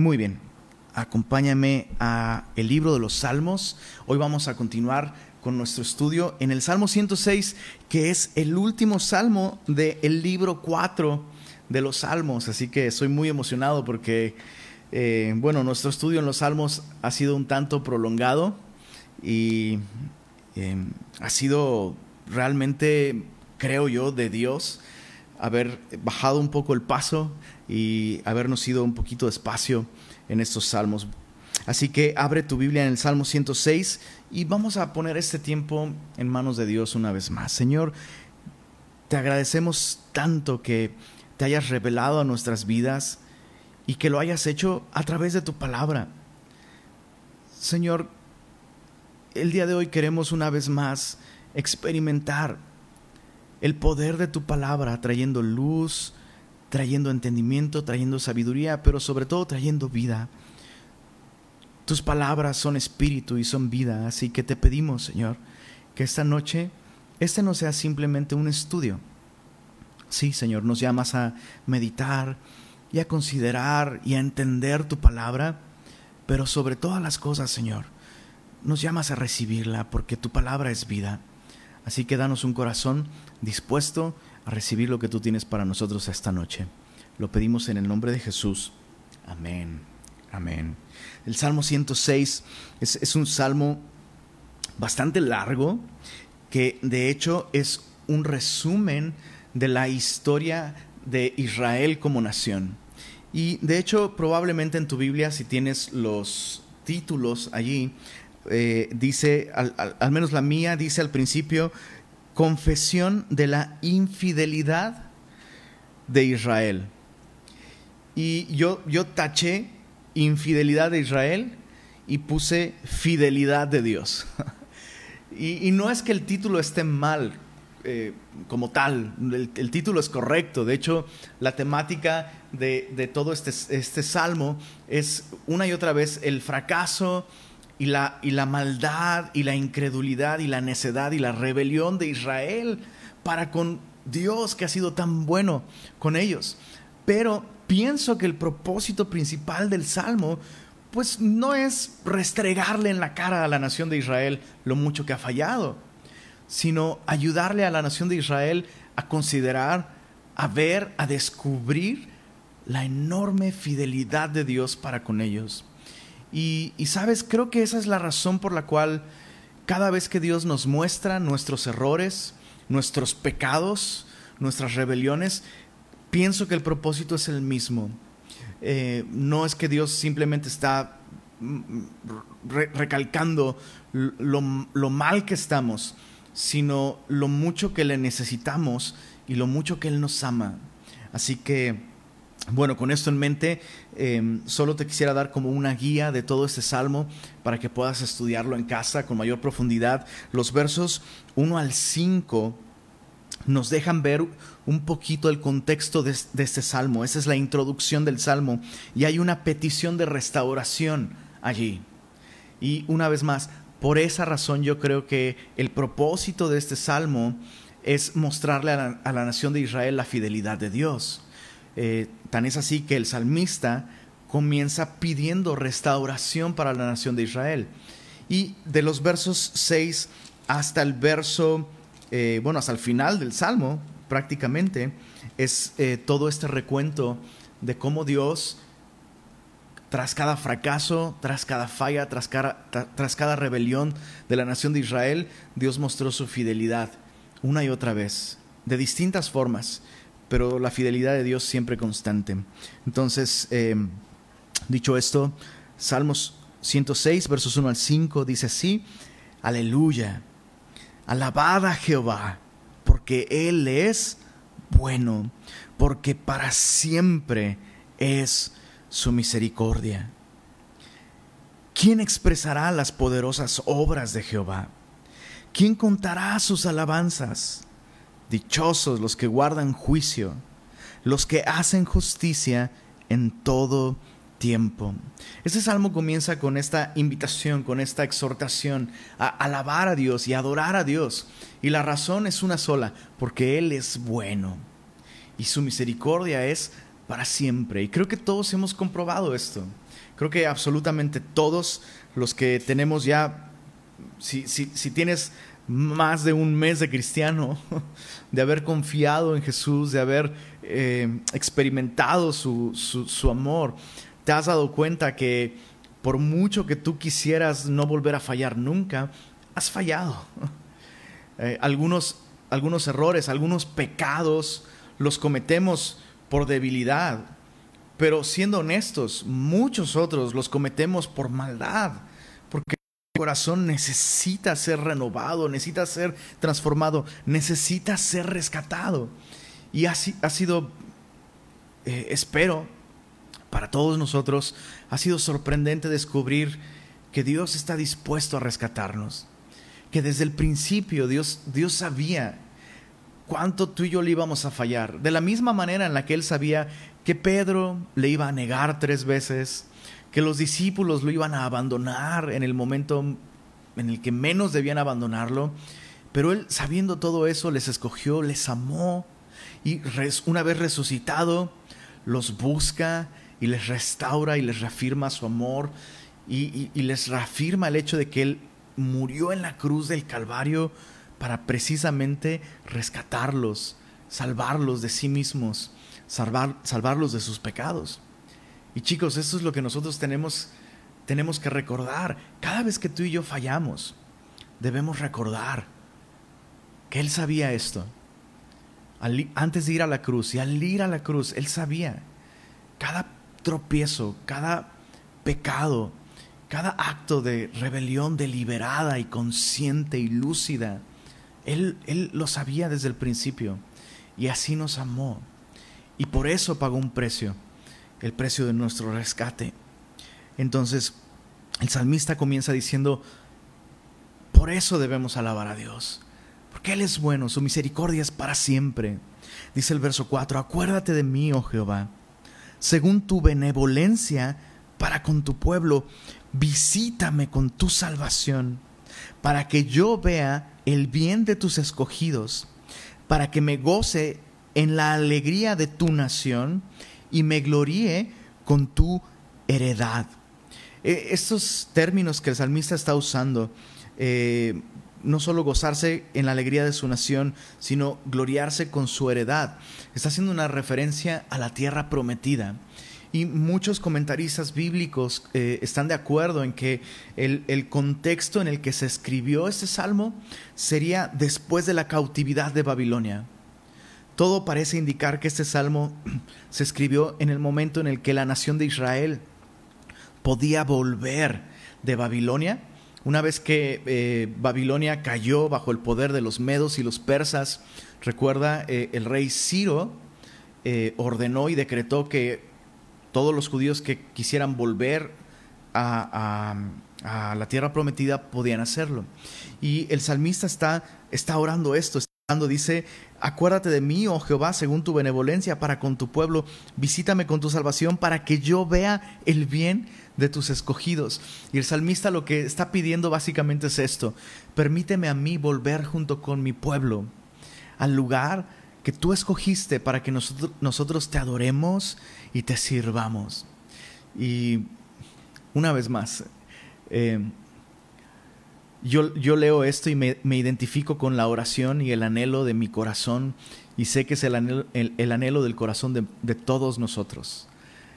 Muy bien, acompáñame a el libro de los Salmos. Hoy vamos a continuar con nuestro estudio en el Salmo 106, que es el último salmo del libro 4 de los Salmos. Así que soy muy emocionado porque, eh, bueno, nuestro estudio en los Salmos ha sido un tanto prolongado y eh, ha sido realmente, creo yo, de Dios haber bajado un poco el paso y habernos ido un poquito despacio en estos salmos. Así que abre tu Biblia en el Salmo 106 y vamos a poner este tiempo en manos de Dios una vez más. Señor, te agradecemos tanto que te hayas revelado a nuestras vidas y que lo hayas hecho a través de tu palabra. Señor, el día de hoy queremos una vez más experimentar el poder de tu palabra, trayendo luz, trayendo entendimiento, trayendo sabiduría, pero sobre todo trayendo vida. Tus palabras son espíritu y son vida, así que te pedimos, Señor, que esta noche este no sea simplemente un estudio. Sí, Señor, nos llamas a meditar y a considerar y a entender tu palabra, pero sobre todas las cosas, Señor, nos llamas a recibirla porque tu palabra es vida. Así que danos un corazón dispuesto a recibir lo que tú tienes para nosotros esta noche. Lo pedimos en el nombre de Jesús. Amén. Amén. El Salmo 106 es, es un salmo bastante largo que de hecho es un resumen de la historia de Israel como nación. Y de hecho probablemente en tu Biblia si tienes los títulos allí, eh, dice, al, menos la mía, dice al principio, confesión de la infidelidad de Israel. Y yo, yo taché infidelidad de Israel y puse fidelidad de Dios. y, no es que el título esté mal eh, como tal, el, título es correcto. De hecho, la temática de, de todo este, este salmo es una y otra vez el fracaso, y la, y la maldad y la incredulidad y la necedad y la rebelión de Israel para con Dios que ha sido tan bueno con ellos. Pero pienso que el propósito principal del Salmo pues no es restregarle en la cara a la nación de Israel lo mucho que ha fallado, sino ayudarle a la nación de Israel a considerar, a ver, a descubrir la enorme fidelidad de Dios para con ellos. Y, sabes, creo que esa es la razón por la cual cada vez que Dios nos muestra nuestros errores, nuestros pecados, nuestras rebeliones, pienso que el propósito es el mismo. Eh, no es que Dios simplemente está mm, recalcando lo, lo, mal que estamos, sino lo mucho que le necesitamos y lo mucho que Él nos ama. Así que bueno, con esto en mente, em, solo te quisiera dar como una guía de todo este salmo para que puedas estudiarlo en casa con mayor profundidad. Los versos 1 al 5 nos dejan ver un poquito el contexto de, de, este salmo. Esa es la introducción del salmo. Y hay una petición de restauración allí. Y una vez más, por esa razón yo creo que el propósito de este salmo es mostrarle a la nación de Israel la fidelidad de Dios. Eh, tan es así que el salmista comienza pidiendo restauración para la nación de Israel. Y de los versos 6 hasta el verso, eh, bueno, hasta el final del Salmo, prácticamente, es eh, todo este recuento de cómo Dios, tras cada fracaso, tras cada falla, tras tras cada rebelión de la nación de Israel, Dios mostró su fidelidad una y otra vez, de distintas formas pero la fidelidad de Dios siempre constante. Entonces, eh, dicho esto, Salmos 106, versos 1 al 5, dice así, aleluya, alabada a Jehová, porque Él es bueno, porque para siempre es su misericordia. ¿Quién expresará las poderosas obras de Jehová? ¿Quién contará sus alabanzas? Dichosos los que guardan juicio, los que hacen justicia en todo tiempo. Este salmo comienza con esta invitación, con esta exhortación a alabar a Dios y adorar a Dios. Y la razón es una sola, porque Él es bueno. Y su misericordia es para siempre. Y creo que todos hemos comprobado esto. Creo que absolutamente todos los que tenemos ya, si, si tienes más de un mes de cristiano, de haber confiado en Jesús, de haber eh, experimentado su, su, amor, te has dado cuenta que por mucho que tú quisieras no volver a fallar nunca, has fallado. Eh, algunos, algunos errores, algunos pecados los cometemos por debilidad, pero siendo honestos, muchos otros los cometemos por maldad, corazón necesita ser renovado, necesita ser transformado, necesita ser rescatado. Y así ha sido, eh, espero, para todos nosotros, ha sido sorprendente descubrir que Dios está dispuesto a rescatarnos. Que desde el principio Dios, Dios sabía cuánto tú y yo le íbamos a fallar. De la misma manera en la que Él sabía que Pedro le iba a negar tres veces, que los discípulos lo iban a abandonar en el momento en el que menos debían abandonarlo, pero él sabiendo todo eso les escogió, les amó y una vez resucitado los busca y les restaura y les reafirma su amor y, les reafirma el hecho de que él murió en la cruz del Calvario para precisamente rescatarlos, salvarlos de sí mismos, salvar, salvarlos de sus pecados. Y chicos, eso es lo que nosotros tenemos, tenemos que recordar. Cada vez que tú y yo fallamos, debemos recordar que Él sabía esto. antes de ir a la cruz, y al ir a la cruz, Él sabía cada tropiezo, cada pecado, cada acto de rebelión deliberada y consciente y lúcida. Él, él lo sabía desde el principio y así nos amó. Y por eso pagó un precio el precio de nuestro rescate. Entonces, el salmista comienza diciendo, por eso debemos alabar a Dios, porque Él es bueno, su misericordia es para siempre. Dice el verso 4, acuérdate de mí, oh Jehová, según tu benevolencia para con tu pueblo, visítame con tu salvación, para que yo vea el bien de tus escogidos, para que me goce en la alegría de tu nación y me gloríe con tu heredad. Eh, estos términos que el salmista está usando, eh, no solo gozarse en la alegría de su nación, sino gloriarse con su heredad. Está haciendo una referencia a la tierra prometida. Y muchos comentaristas bíblicos eh, están de acuerdo en que el, contexto en el que se escribió este salmo sería después de la cautividad de Babilonia. Todo parece indicar que este salmo se escribió en el momento en el que la nación de Israel podía volver de Babilonia. Una vez que eh, Babilonia cayó bajo el poder de los medos y los persas, recuerda, eh, el rey Ciro eh, ordenó y decretó que todos los judíos que quisieran volver a, la tierra prometida podían hacerlo. Y el salmista está orando esto, dice, acuérdate de mí, oh Jehová, según tu benevolencia para con tu pueblo, visítame con tu salvación para que yo vea el bien de tus escogidos. Y el salmista lo que está pidiendo básicamente es esto, permíteme a mí volver junto con mi pueblo al lugar que tú escogiste para que nosotros, nosotros te adoremos y te sirvamos. Y una vez más, eh, yo, yo leo esto y me, identifico con la oración y el anhelo de mi corazón y sé que es el anhelo, el, anhelo del corazón de, de, todos nosotros.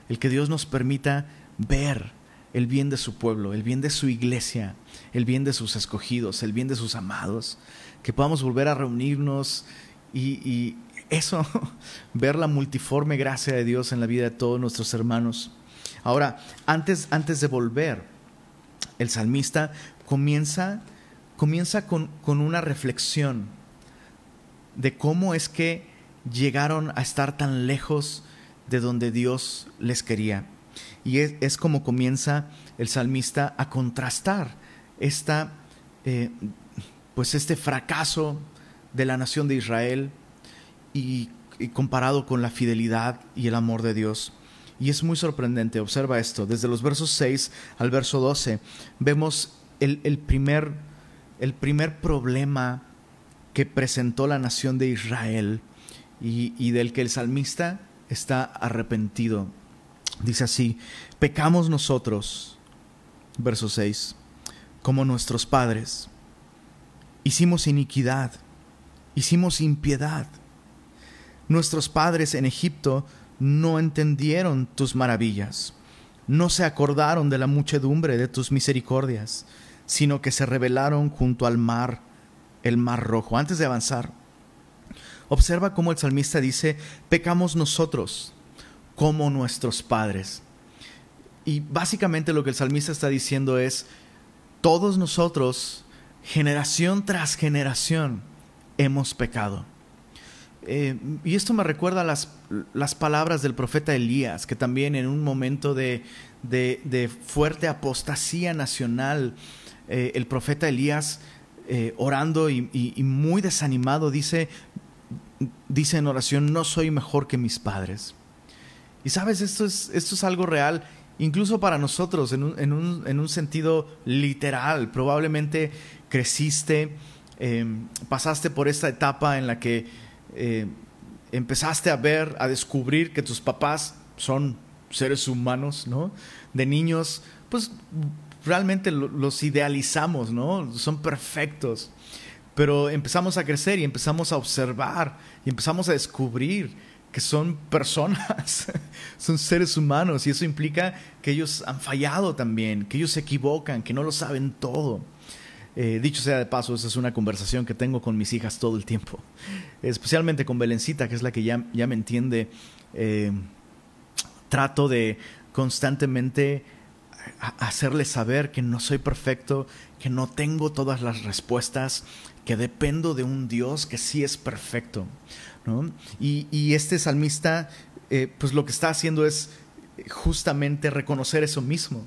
El que Dios nos permita ver el bien de su pueblo, el bien de su iglesia, el bien de sus escogidos, el bien de sus amados, que podamos volver a reunirnos y, y eso, ver la multiforme gracia de Dios en la vida de todos nuestros hermanos. Ahora, antes, antes de volver, el salmista comienza, comienza con, una reflexión de cómo es que llegaron a estar tan lejos de donde Dios les quería. Y es, como comienza el salmista a contrastar esta, eh, pues este fracaso de la nación de Israel y, y, comparado con la fidelidad y el amor de Dios. Y es muy sorprendente, observa esto, desde los versos 6 al verso 12 vemos el, primer, el primer problema que presentó la nación de Israel y, del que el salmista está arrepentido. Dice así, pecamos nosotros, verso 6, como nuestros padres. Hicimos iniquidad, hicimos impiedad. Nuestros padres en Egipto no entendieron tus maravillas, no se acordaron de la muchedumbre de tus misericordias, sino que se rebelaron junto al mar, el mar rojo. Antes de avanzar, observa cómo el salmista dice, pecamos nosotros como nuestros padres. Y básicamente lo que el salmista está diciendo es, todos nosotros, generación tras generación, hemos pecado. Eh, y esto me recuerda las, las palabras del profeta Elías, que también en un momento de, fuerte apostasía nacional, eh, el profeta Elías, eh, orando y, muy desanimado, dice, dice en oración, no soy mejor que mis padres. Y sabes, esto es, esto es algo real, incluso para nosotros, en un, en un, en un sentido literal. Probablemente creciste, pasaste por esta etapa en la que eh, empezaste a ver, a descubrir que tus papás son seres humanos, ¿no? De niños, pues realmente los idealizamos, ¿no? Son perfectos. Pero empezamos a crecer y empezamos a observar y empezamos a descubrir que son personas, son seres humanos y eso implica que ellos han fallado también, que ellos se equivocan, que no lo saben todo. Eh, dicho sea de paso, esa es una conversación que tengo con mis hijas todo el tiempo, especialmente con Belencita, que es la que ya, ya me entiende. Eh, trato de constantemente hacerle saber que no soy perfecto, que no tengo todas las respuestas, que dependo de un Dios que sí es perfecto. Y, este salmista, eh, pues lo que está haciendo es justamente reconocer eso mismo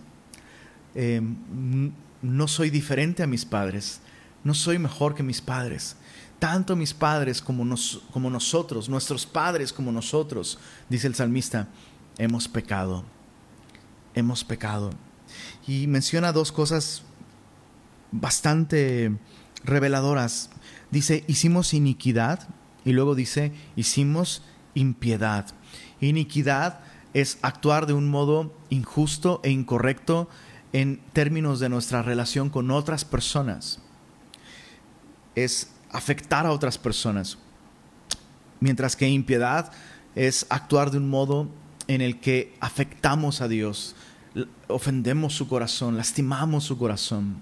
no soy diferente a mis padres, no soy mejor que mis padres. Tanto mis padres como, como nosotros, nuestros padres como nosotros, dice el salmista, hemos pecado, hemos pecado. Y menciona dos cosas bastante reveladoras. Dice, hicimos iniquidad y luego dice, hicimos impiedad. Iniquidad es actuar de un modo injusto e incorrecto en términos de nuestra relación con otras personas. Es afectar a otras personas. Mientras que impiedad es actuar de un modo en el que afectamos a Dios, ofendemos su corazón, lastimamos su corazón.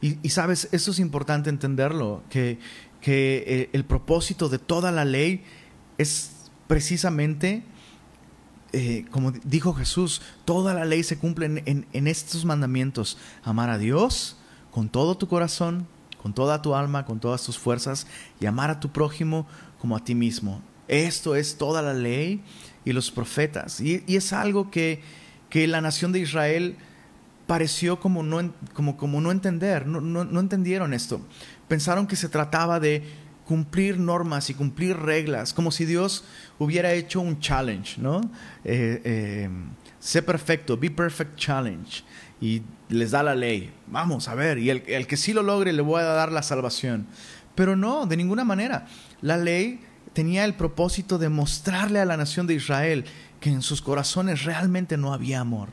Y, sabes, eso es importante entenderlo, que, que eh, el propósito de toda la ley es precisamente eh, como dijo Jesús, toda la ley se cumple en, estos mandamientos. Amar a Dios con todo tu corazón, con toda tu alma, con todas tus fuerzas, y amar a tu prójimo como a ti mismo. Esto es toda la ley y los profetas. Y, es algo que, que, la nación de Israel pareció como no, como, como no entender, no, no entendieron esto. Pensaron que se trataba de cumplir normas y cumplir reglas, como si Dios hubiera hecho un challenge, ¿no? Eh, eh, sé perfecto, be perfect challenge. Y les da la ley. Vamos a ver, y el, el que sí lo logre le voy a dar la salvación. Pero no, de ninguna manera. La ley tenía el propósito de mostrarle a la nación de Israel que en sus corazones realmente no había amor.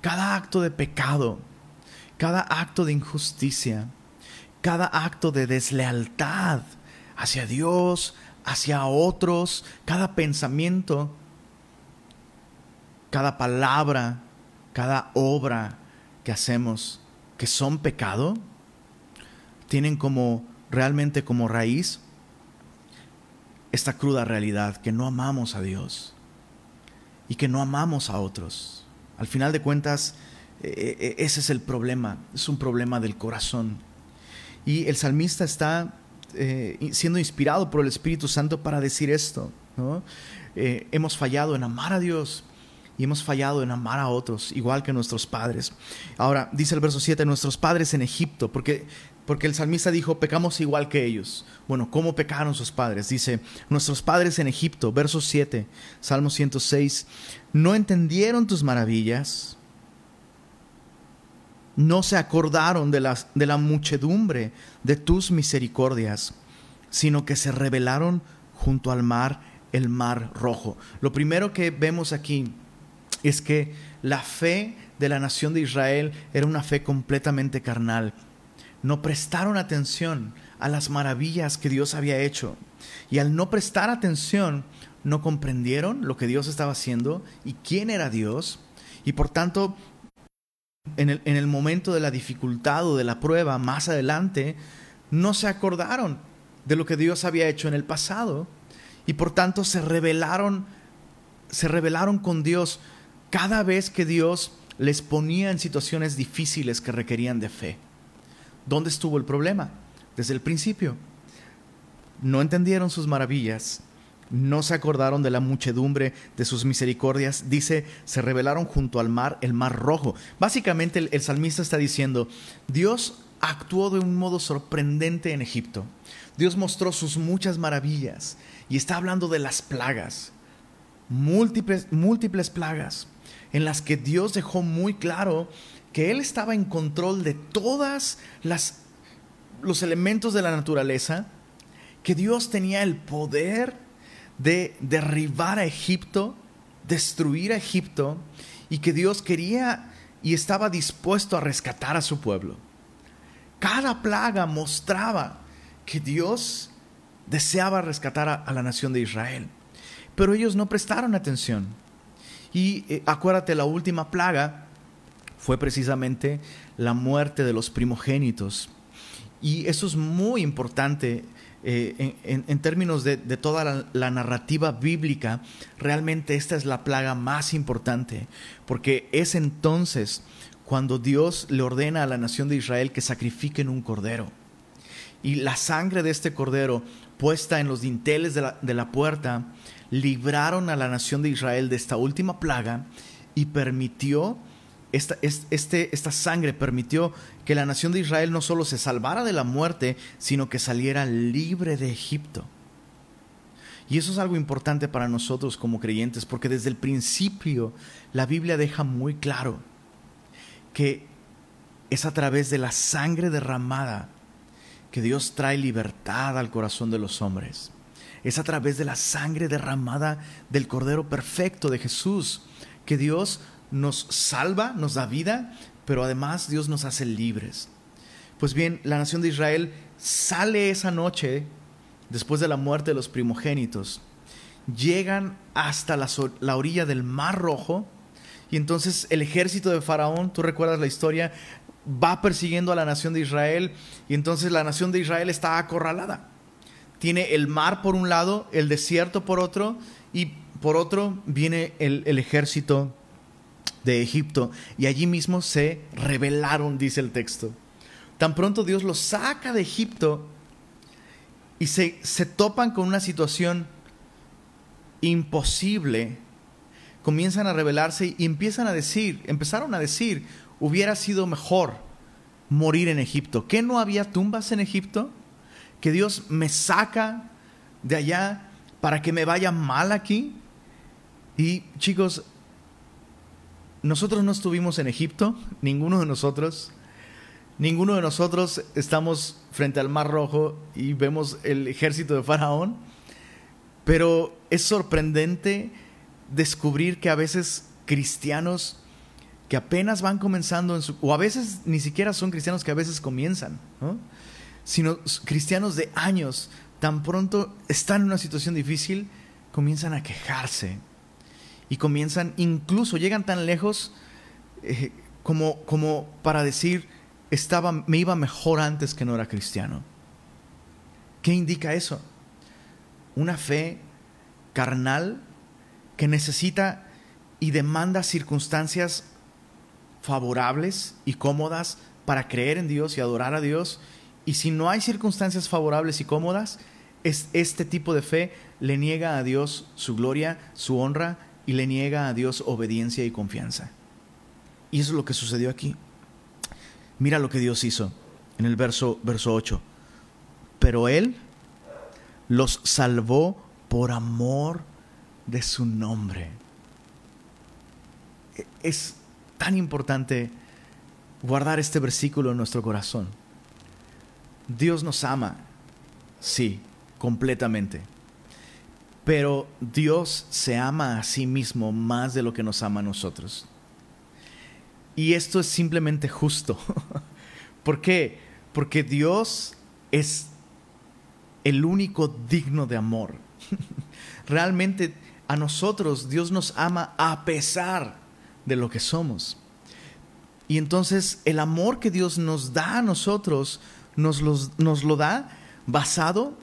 Cada acto de pecado, cada acto de injusticia, cada acto de deslealtad hacia Dios, hacia otros, cada pensamiento, cada palabra, cada obra que hacemos que son pecado, tienen como realmente como raíz esta cruda realidad que no amamos a Dios y que no amamos a otros. Al final de cuentas, e, e, e, ese es el problema, es un problema del corazón. Y el salmista está eh, siendo inspirado por el Espíritu Santo para decir esto. Eh, hemos fallado en amar a Dios y hemos fallado en amar a otros, igual que nuestros padres. Ahora, dice el verso 7, nuestros padres en Egipto, porque, porque el salmista dijo, pecamos igual que ellos. Bueno, ¿cómo pecaron sus padres? Dice, nuestros padres en Egipto, verso 7, Salmo 106, no entendieron tus maravillas no se acordaron de, las, de la muchedumbre de tus misericordias, sino que se rebelaron junto al mar, el mar rojo. Lo primero que vemos aquí es que la fe de la nación de Israel era una fe completamente carnal. No prestaron atención a las maravillas que Dios había hecho. Y al no prestar atención, no comprendieron lo que Dios estaba haciendo y quién era Dios. Y por tanto, en el, en el momento de la dificultad o de la prueba, más adelante, no se acordaron de lo que Dios había hecho en el pasado. Y por tanto se rebelaron, se rebelaron con Dios cada vez que Dios les ponía en situaciones difíciles que requerían de fe. ¿Dónde estuvo el problema? Desde el principio. No entendieron sus maravillas, no se acordaron de la muchedumbre de sus misericordias. Dice, se rebelaron junto al mar, el mar rojo. Básicamente el, el, salmista está diciendo, Dios actuó de un modo sorprendente en Egipto. Dios mostró sus muchas maravillas y está hablando de las plagas, múltiples, múltiples plagas en las que Dios dejó muy claro que Él estaba en control de todas las los elementos de la naturaleza, que Dios tenía el poder de derribar a Egipto, destruir a Egipto, y que Dios quería y estaba dispuesto a rescatar a su pueblo. Cada plaga mostraba que Dios deseaba rescatar a, la nación de Israel, pero ellos no prestaron atención. Y eh, acuérdate, la última plaga fue precisamente la muerte de los primogénitos. Y eso es muy importante eh, en, términos de, toda la, narrativa bíblica. Realmente esta es la plaga más importante, porque es entonces cuando Dios le ordena a la nación de Israel que sacrifiquen un cordero. Y la sangre de este cordero puesta en los dinteles de la, de la puerta libraron a la nación de Israel de esta última plaga y permitió, esta, este, esta sangre permitió que la nación de Israel no solo se salvara de la muerte, sino que saliera libre de Egipto. Y eso es algo importante para nosotros como creyentes, porque desde el principio la Biblia deja muy claro que es a través de la sangre derramada que Dios trae libertad al corazón de los hombres es a través de la sangre derramada del Cordero Perfecto de Jesús que Dios nos salva, nos da vida, pero además Dios nos hace libres. Pues bien, la nación de Israel sale esa noche, después de la muerte de los primogénitos, llegan hasta la, la orilla del Mar Rojo, y entonces el ejército de Faraón, tú recuerdas la historia, va persiguiendo a la nación de Israel, y entonces la nación de Israel está acorralada tiene el mar por un lado, el desierto por otro, y por otro viene el, ejército de Egipto. Y allí mismo se rebelaron, dice el texto. Tan pronto Dios los saca de Egipto y se, se topan con una situación imposible, comienzan a rebelarse y empiezan a decir, empezaron a decir, hubiera sido mejor morir en Egipto. ¿Qué no había tumbas en Egipto? que Dios me saca de allá para que me vaya mal aquí. Y chicos, nosotros no estuvimos en Egipto, ninguno de nosotros. Ninguno de nosotros estamos frente al Mar Rojo y vemos el ejército de Faraón. Pero es sorprendente descubrir que a veces cristianos que apenas van comenzando, en su, o a veces ni siquiera son cristianos que a veces comienzan, ¿no? sino cristianos de años, tan pronto están en una situación difícil, comienzan a quejarse y comienzan, incluso llegan tan lejos eh, como, como para decir, estaba, me iba mejor antes que no era cristiano. ¿Qué indica eso? Una fe carnal que necesita y demanda circunstancias favorables y cómodas para creer en Dios y adorar a Dios y si no hay circunstancias favorables y cómodas, es este tipo de fe le niega a Dios su gloria, su honra y le niega a Dios obediencia y confianza. Y eso es lo que sucedió aquí. Mira lo que Dios hizo en el verso, verso 8. Pero Él los salvó por amor de su nombre. E, es tan importante guardar este versículo en nuestro corazón Dios nos ama, sí, completamente. Pero Dios se ama a sí mismo más de lo que nos ama a nosotros. Y esto es simplemente justo. ¿Por qué? Porque Dios es el único digno de amor. Realmente a nosotros Dios nos ama a pesar de lo que somos. Y entonces el amor que Dios nos da a nosotros nos, nos lo da basado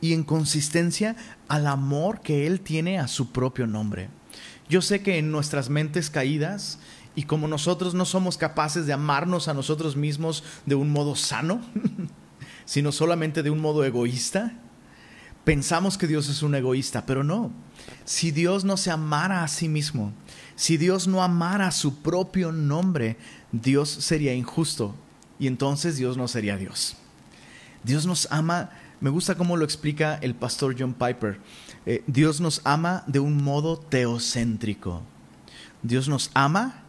y en consistencia al amor que Él tiene a su propio nombre. Yo sé que en nuestras mentes caídas y como nosotros no somos capaces de amarnos a nosotros mismos de un modo sano, sino solamente de un modo egoísta, pensamos que Dios es un egoísta, pero no. Si Dios no se amara a sí mismo, si Dios no amara a su propio nombre, Dios sería injusto y entonces Dios no sería Dios. Dios nos ama, me gusta cómo lo explica el pastor John Piper, eh, Dios nos ama de un modo teocéntrico. Dios nos ama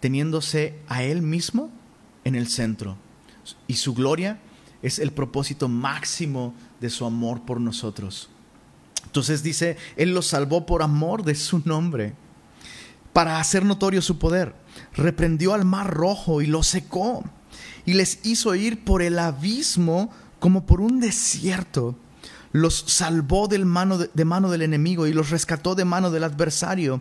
teniéndose a Él mismo en el centro y su gloria es el propósito máximo de su amor por nosotros. Entonces dice, Él los salvó por amor de su nombre, para hacer notorio su poder. Reprendió al mar rojo y lo secó, y les hizo ir por el abismo como por un desierto. Los salvó mano de, mano del enemigo y los rescató de mano del adversario.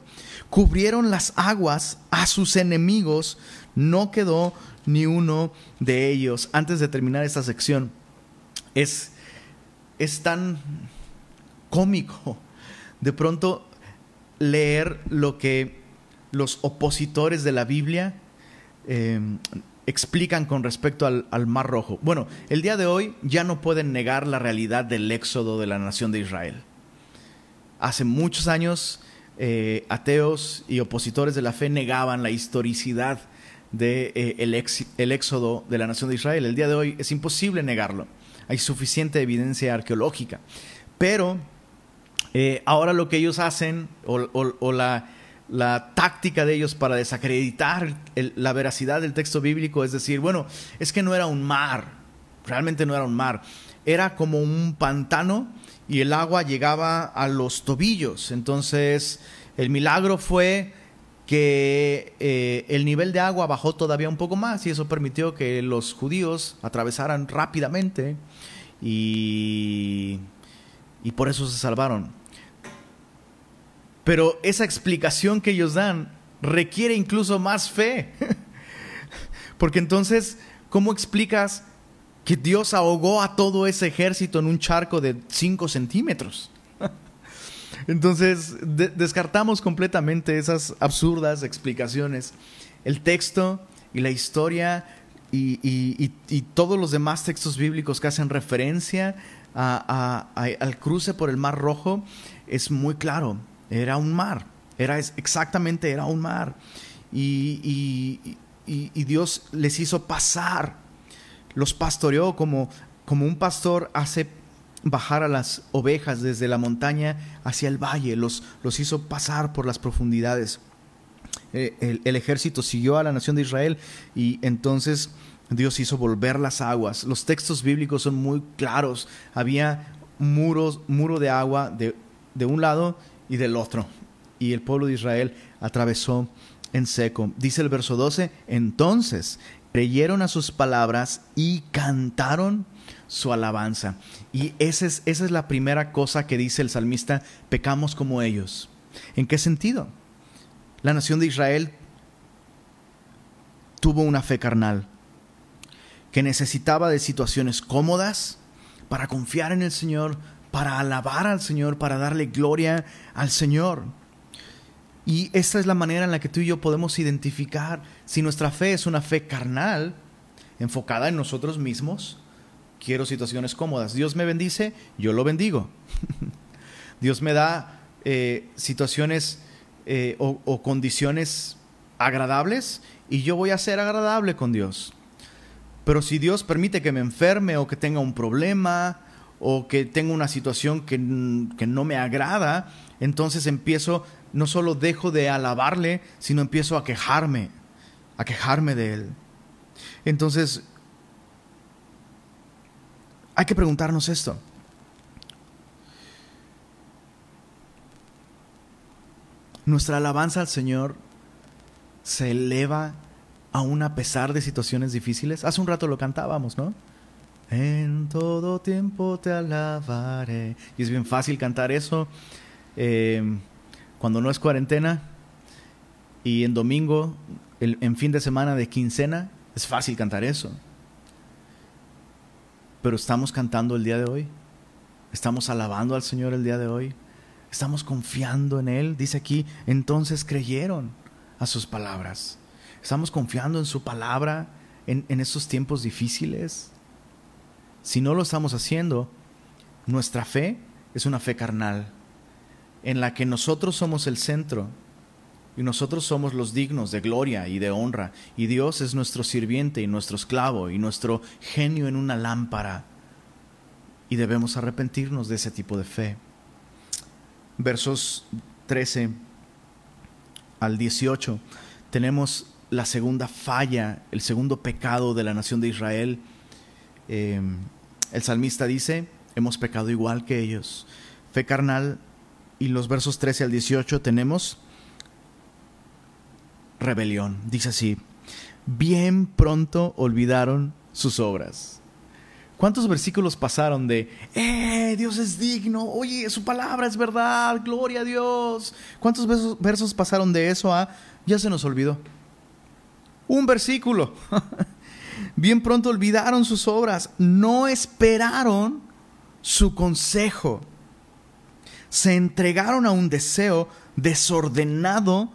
Cubrieron las aguas a sus enemigos, no quedó ni uno de ellos. Antes de terminar esta sección, es, es tan cómico de pronto leer lo que los opositores de la Biblia em, explican con respecto al, Mar Rojo. Bueno, el día de hoy ya no pueden negar la realidad del éxodo de la nación de Israel. Hace muchos años eh, ateos y opositores de la fe negaban la historicidad del de, eh, éxodo de la nación de Israel. El día de hoy es imposible negarlo. Hay suficiente evidencia arqueológica. Pero eh, ahora lo que ellos hacen, o, la, táctica de ellos para desacreditar la veracidad del texto bíblico es decir, bueno, es que no era un mar, realmente no era un mar, era como un pantano y el agua llegaba a los tobillos. Entonces, el milagro fue que eh, el nivel de agua bajó todavía un poco más y eso permitió que los judíos atravesaran rápidamente y, y por eso se salvaron. Pero esa explicación que ellos dan requiere incluso más fe. Porque entonces, ¿cómo explicas que Dios ahogó a todo ese ejército en un charco de 5 centímetros? Entonces, descartamos completamente esas absurdas explicaciones. El texto y la historia y, todos los demás textos bíblicos que hacen referencia al cruce por el Mar Rojo es muy claro. Era un mar, era exactamente, era un mar. Y, Dios les hizo pasar, los pastoreó como, como un pastor hace bajar a las ovejas desde la montaña hacia el valle, los, los hizo pasar por las profundidades. Eh, el, el, ejército siguió a la nación de Israel y entonces Dios hizo volver las aguas. Los textos bíblicos son muy claros. Había muros, muro de agua de, de un lado y del otro. Y el pueblo de Israel atravesó en seco. Dice el verso 12, entonces creyeron a sus palabras y cantaron su alabanza. Y esa es, esa es la primera cosa que dice el salmista, pecamos como ellos. ¿En qué sentido? La nación de Israel tuvo una fe carnal que necesitaba de situaciones cómodas para confiar en el Señor, para alabar al Señor, para darle gloria al Señor. Y esta es la manera en la que tú y yo podemos identificar si nuestra fe es una fe carnal, enfocada en nosotros mismos. Quiero situaciones cómodas. Dios me bendice, yo lo bendigo. Dios me da eh, situaciones eh, o, o condiciones agradables y yo voy a ser agradable con Dios. Pero si Dios permite que me enferme o que tenga un problema o que tengo una situación que, no me agrada, entonces empiezo, no solo dejo de alabarle, sino empiezo a quejarme, a quejarme de él. Entonces, hay que preguntarnos esto. Nuestra alabanza al Señor se eleva aún a pesar de situaciones difíciles. Hace un rato lo cantábamos, ¿no? En todo tiempo te alabaré. Y es bien fácil cantar eso eh, cuando no es cuarentena y en domingo, en fin de semana de quincena, es fácil cantar eso. Pero estamos cantando el día de hoy. Estamos alabando al Señor el día de hoy. Estamos confiando en Él. Dice aquí, entonces creyeron a sus palabras. Estamos confiando en su palabra en, en estos tiempos difíciles. Si no lo estamos haciendo, nuestra fe es una fe carnal, en la que nosotros somos el centro y nosotros somos los dignos de gloria y de honra, y Dios es nuestro sirviente y nuestro esclavo y nuestro genio en una lámpara. Y debemos arrepentirnos de ese tipo de fe. Versos 13 al 18 tenemos la segunda falla, el segundo pecado de la nación de Israel. Em, el salmista dice, hemos pecado igual que ellos. Fe carnal. Y los versos 13 al 18 tenemos rebelión. Dice así, bien pronto olvidaron sus obras. ¿Cuántos versículos pasaron de, eh, Dios es digno, oye, su palabra es verdad, gloria a Dios? ¿Cuántos versos, versos pasaron de eso a, ya se nos olvidó? Un versículo. Bien pronto olvidaron sus obras, no esperaron su consejo. Se entregaron a un deseo desordenado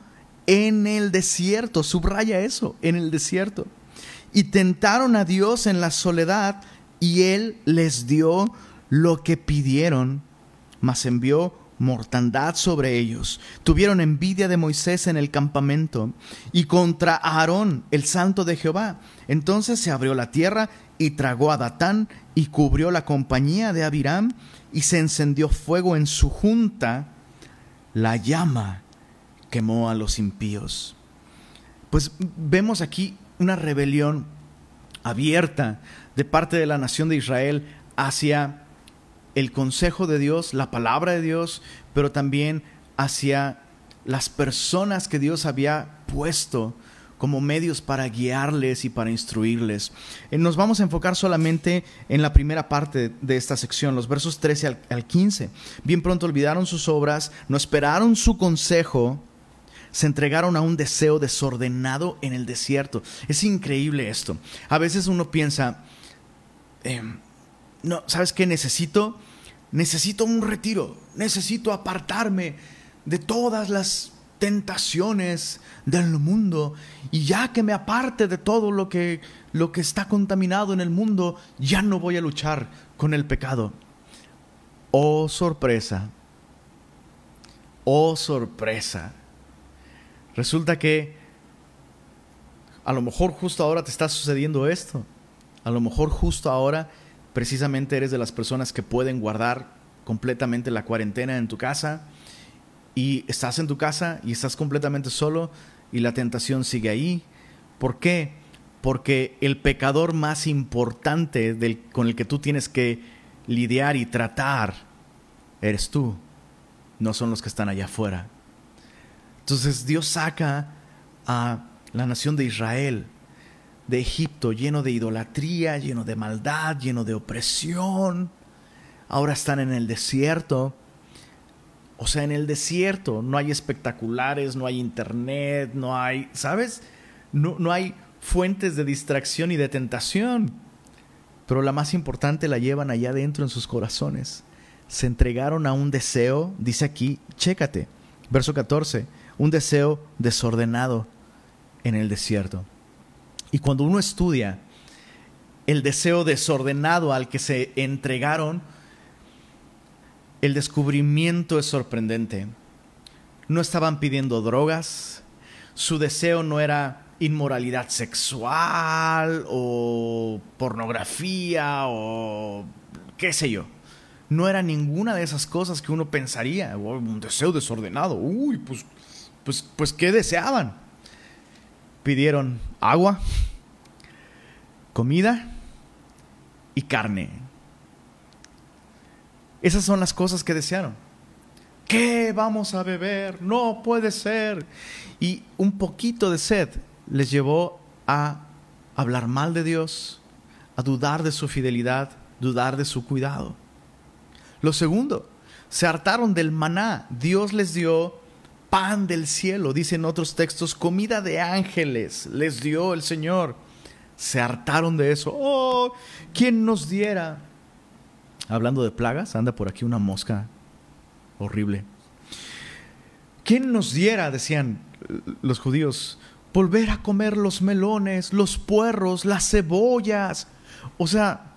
en el desierto. Subraya eso, en el desierto. Y tentaron a Dios en la soledad y Él les dio lo que pidieron, mas envió mortandad sobre ellos. Tuvieron envidia de Moisés en el campamento y contra Aarón, el santo de Jehová. Entonces se abrió la tierra y tragó a Datán y cubrió la compañía de Abiram y se encendió fuego en su junta. La llama quemó a los impíos. Pues vemos aquí una rebelión abierta de parte de la nación de Israel hacia el consejo de Dios, la palabra de Dios, pero también hacia las personas que Dios había puesto como medios para guiarles y para instruirles. Eh, nos vamos a enfocar solamente en la primera parte de esta sección, los versos 13 al, 15. Bien pronto olvidaron sus obras, no esperaron su consejo, se entregaron a un deseo desordenado en el desierto. Es increíble esto. A veces uno piensa, em, no, ¿sabes qué? Necesito, necesito un retiro, necesito apartarme de todas las tentaciones del mundo y ya que me aparte de todo lo que lo que está contaminado en el mundo, ya no voy a luchar con el pecado. Oh sorpresa. Oh sorpresa. Resulta que a lo mejor justo ahora te está sucediendo esto. A lo mejor justo ahora precisamente eres de las personas que pueden guardar completamente la cuarentena en tu casa y estás en tu casa y estás completamente solo y la tentación sigue ahí. ¿Por qué? Porque el pecador más importante del, con el que tú tienes que lidiar y tratar eres tú, no son los que están allá afuera. Entonces Dios saca a la nación de Israel de Egipto lleno de idolatría, lleno de maldad, lleno de opresión. Ahora están en el desierto. O sea, en el desierto no hay espectaculares, no hay internet, no hay, ¿sabes? No, no hay fuentes de distracción y de tentación. Pero la más importante la llevan allá adentro en sus corazones. Se entregaron a un deseo, dice aquí, chécate, verso 14, un deseo desordenado en el desierto. Y cuando uno estudia el deseo desordenado al que se entregaron, el descubrimiento es sorprendente. No estaban pidiendo drogas, su deseo no era inmoralidad sexual o pornografía o qué sé yo. No era ninguna de esas cosas que uno pensaría, oh, un deseo desordenado. Uy, pues, pues, pues, ¿qué deseaban? Pidieron agua, comida y carne. Esas son las cosas que desearon. ¿Qué vamos a beber? No puede ser. Y un poquito de sed les llevó a hablar mal de Dios, a dudar de su fidelidad, dudar de su cuidado. Lo segundo, se hartaron del maná. Dios les dio pan del cielo, dicen otros textos, comida de ángeles les dio el Señor. Se hartaron de eso. Oh, ¿quién nos diera? Hablando de plagas, anda por aquí una mosca horrible. ¿Quién nos diera, decían los judíos, volver a comer los melones, los puerros, las cebollas? O sea,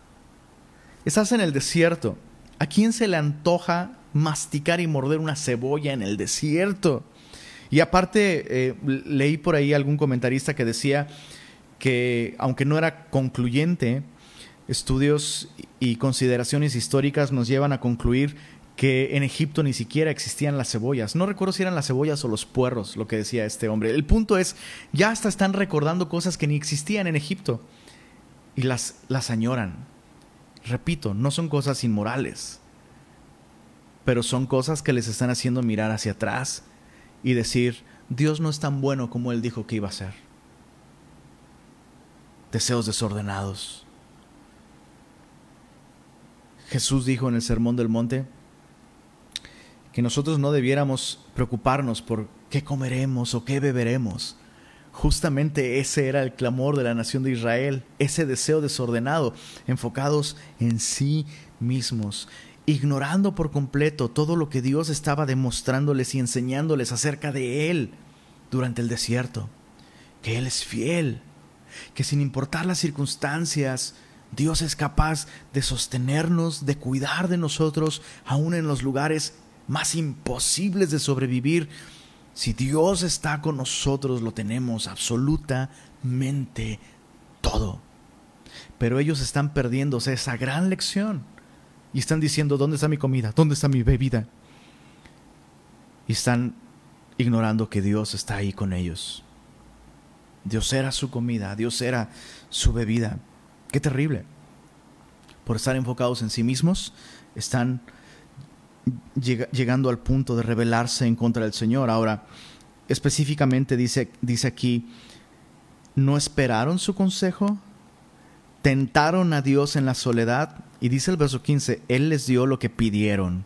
estás en el desierto. ¿A quién se le antoja masticar y morder una cebolla en el desierto? Y aparte, eh, leí por ahí algún comentarista que decía que, aunque no era concluyente, estudios y consideraciones históricas nos llevan a concluir que en Egipto ni siquiera existían las cebollas. No recuerdo si eran las cebollas o los puerros, lo que decía este hombre. El punto es, ya hasta están recordando cosas que ni existían en Egipto y las, las añoran. Repito, no son cosas inmorales, pero son cosas que les están haciendo mirar hacia atrás y decir, Dios no es tan bueno como Él dijo que iba a ser. Deseos desordenados. Jesús dijo en el Sermón del Monte, que nosotros no debiéramos preocuparnos por qué comeremos o qué beberemos. Justamente ese era el clamor de la nación de Israel, ese deseo desordenado, enfocados en sí mismos, ignorando por completo todo lo que Dios estaba demostrándoles y enseñándoles acerca de Él durante el desierto, que Él es fiel, que sin importar las circunstancias, Dios es capaz de sostenernos, de cuidar de nosotros, aún en los lugares más imposibles de sobrevivir. Si Dios está con nosotros, lo tenemos absolutamente todo. Pero ellos están perdiéndose esa gran lección y están diciendo, ¿dónde está mi comida? ¿Dónde está mi bebida? Y están ignorando que Dios está ahí con ellos. Dios era su comida, Dios era su bebida. Qué terrible. Por estar enfocados en sí mismos, están llegando al punto de rebelarse en contra del Señor. Ahora, específicamente dice, dice aquí, ¿no esperaron su consejo? ¿Tentaron a Dios en la soledad? Y dice el verso 15, Él les dio lo que pidieron,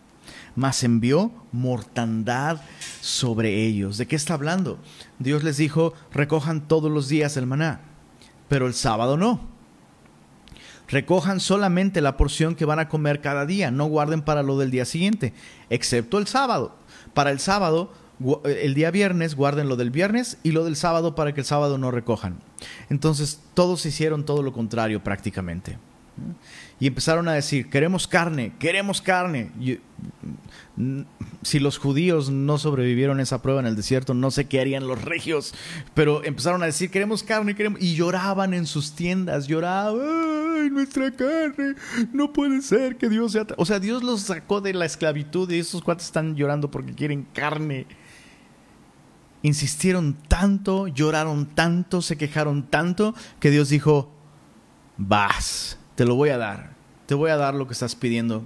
mas envió mortandad sobre ellos. ¿De qué está hablando? Dios les dijo, recojan todos los días el maná, pero el sábado no recojan solamente la porción que van a comer cada día, no guarden para lo del día siguiente, excepto el sábado. Para el sábado, el día viernes, guarden lo del viernes y lo del sábado para que el sábado no recojan. Entonces, todos hicieron todo lo contrario prácticamente y empezaron a decir, queremos carne, queremos carne. Mm, si los judíos no sobrevivieron esa prueba en el desierto, no sé qué harían los regios, pero empezaron a decir, queremos carne, queremos... Y lloraban en sus tiendas, lloraban, ay, nuestra carne, no puede ser que Dios sea... O sea, Dios los sacó de la esclavitud y esos cuates están llorando porque quieren carne. Insistieron tanto, lloraron tanto, se quejaron tanto, que Dios dijo, vas te lo voy a dar. Te voy a dar lo que estás pidiendo.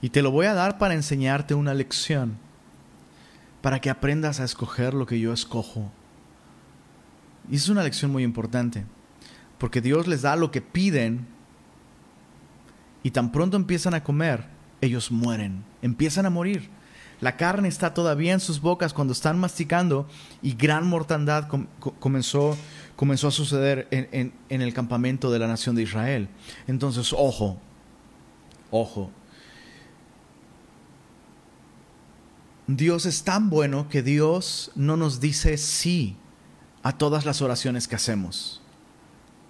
Y te lo voy a dar para enseñarte una lección. Para que aprendas a escoger lo que yo escojo. Y es una lección muy importante. Porque Dios les da lo que piden. Y tan pronto empiezan a comer, ellos mueren. Empiezan a morir. La carne está todavía en sus bocas cuando están masticando y gran mortandad comenzó comenzó a suceder en, el campamento de la nación de Israel. Entonces, ojo, ojo. Dios es tan bueno que Dios no nos dice sí a todas las oraciones que hacemos.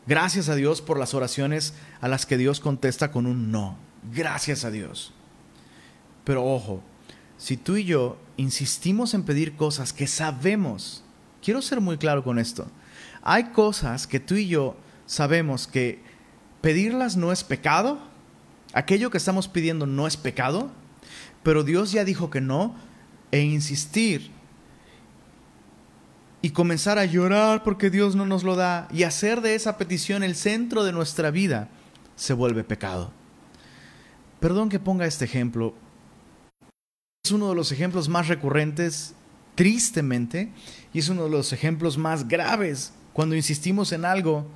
Gracias a Dios por las oraciones a las que Dios contesta con un no. Gracias a Dios. Pero ojo, si tú y yo insistimos en pedir cosas que sabemos, quiero ser muy claro con esto, hay cosas que tú y yo sabemos que pedirlas no es pecado, aquello que estamos pidiendo no es pecado, pero Dios ya dijo que no, e insistir y comenzar a llorar porque Dios no nos lo da y hacer de esa petición el centro de nuestra vida, se vuelve pecado. Perdón que ponga este ejemplo. Es uno de los ejemplos más recurrentes, tristemente, y es uno de los ejemplos más graves cuando insistimos en algo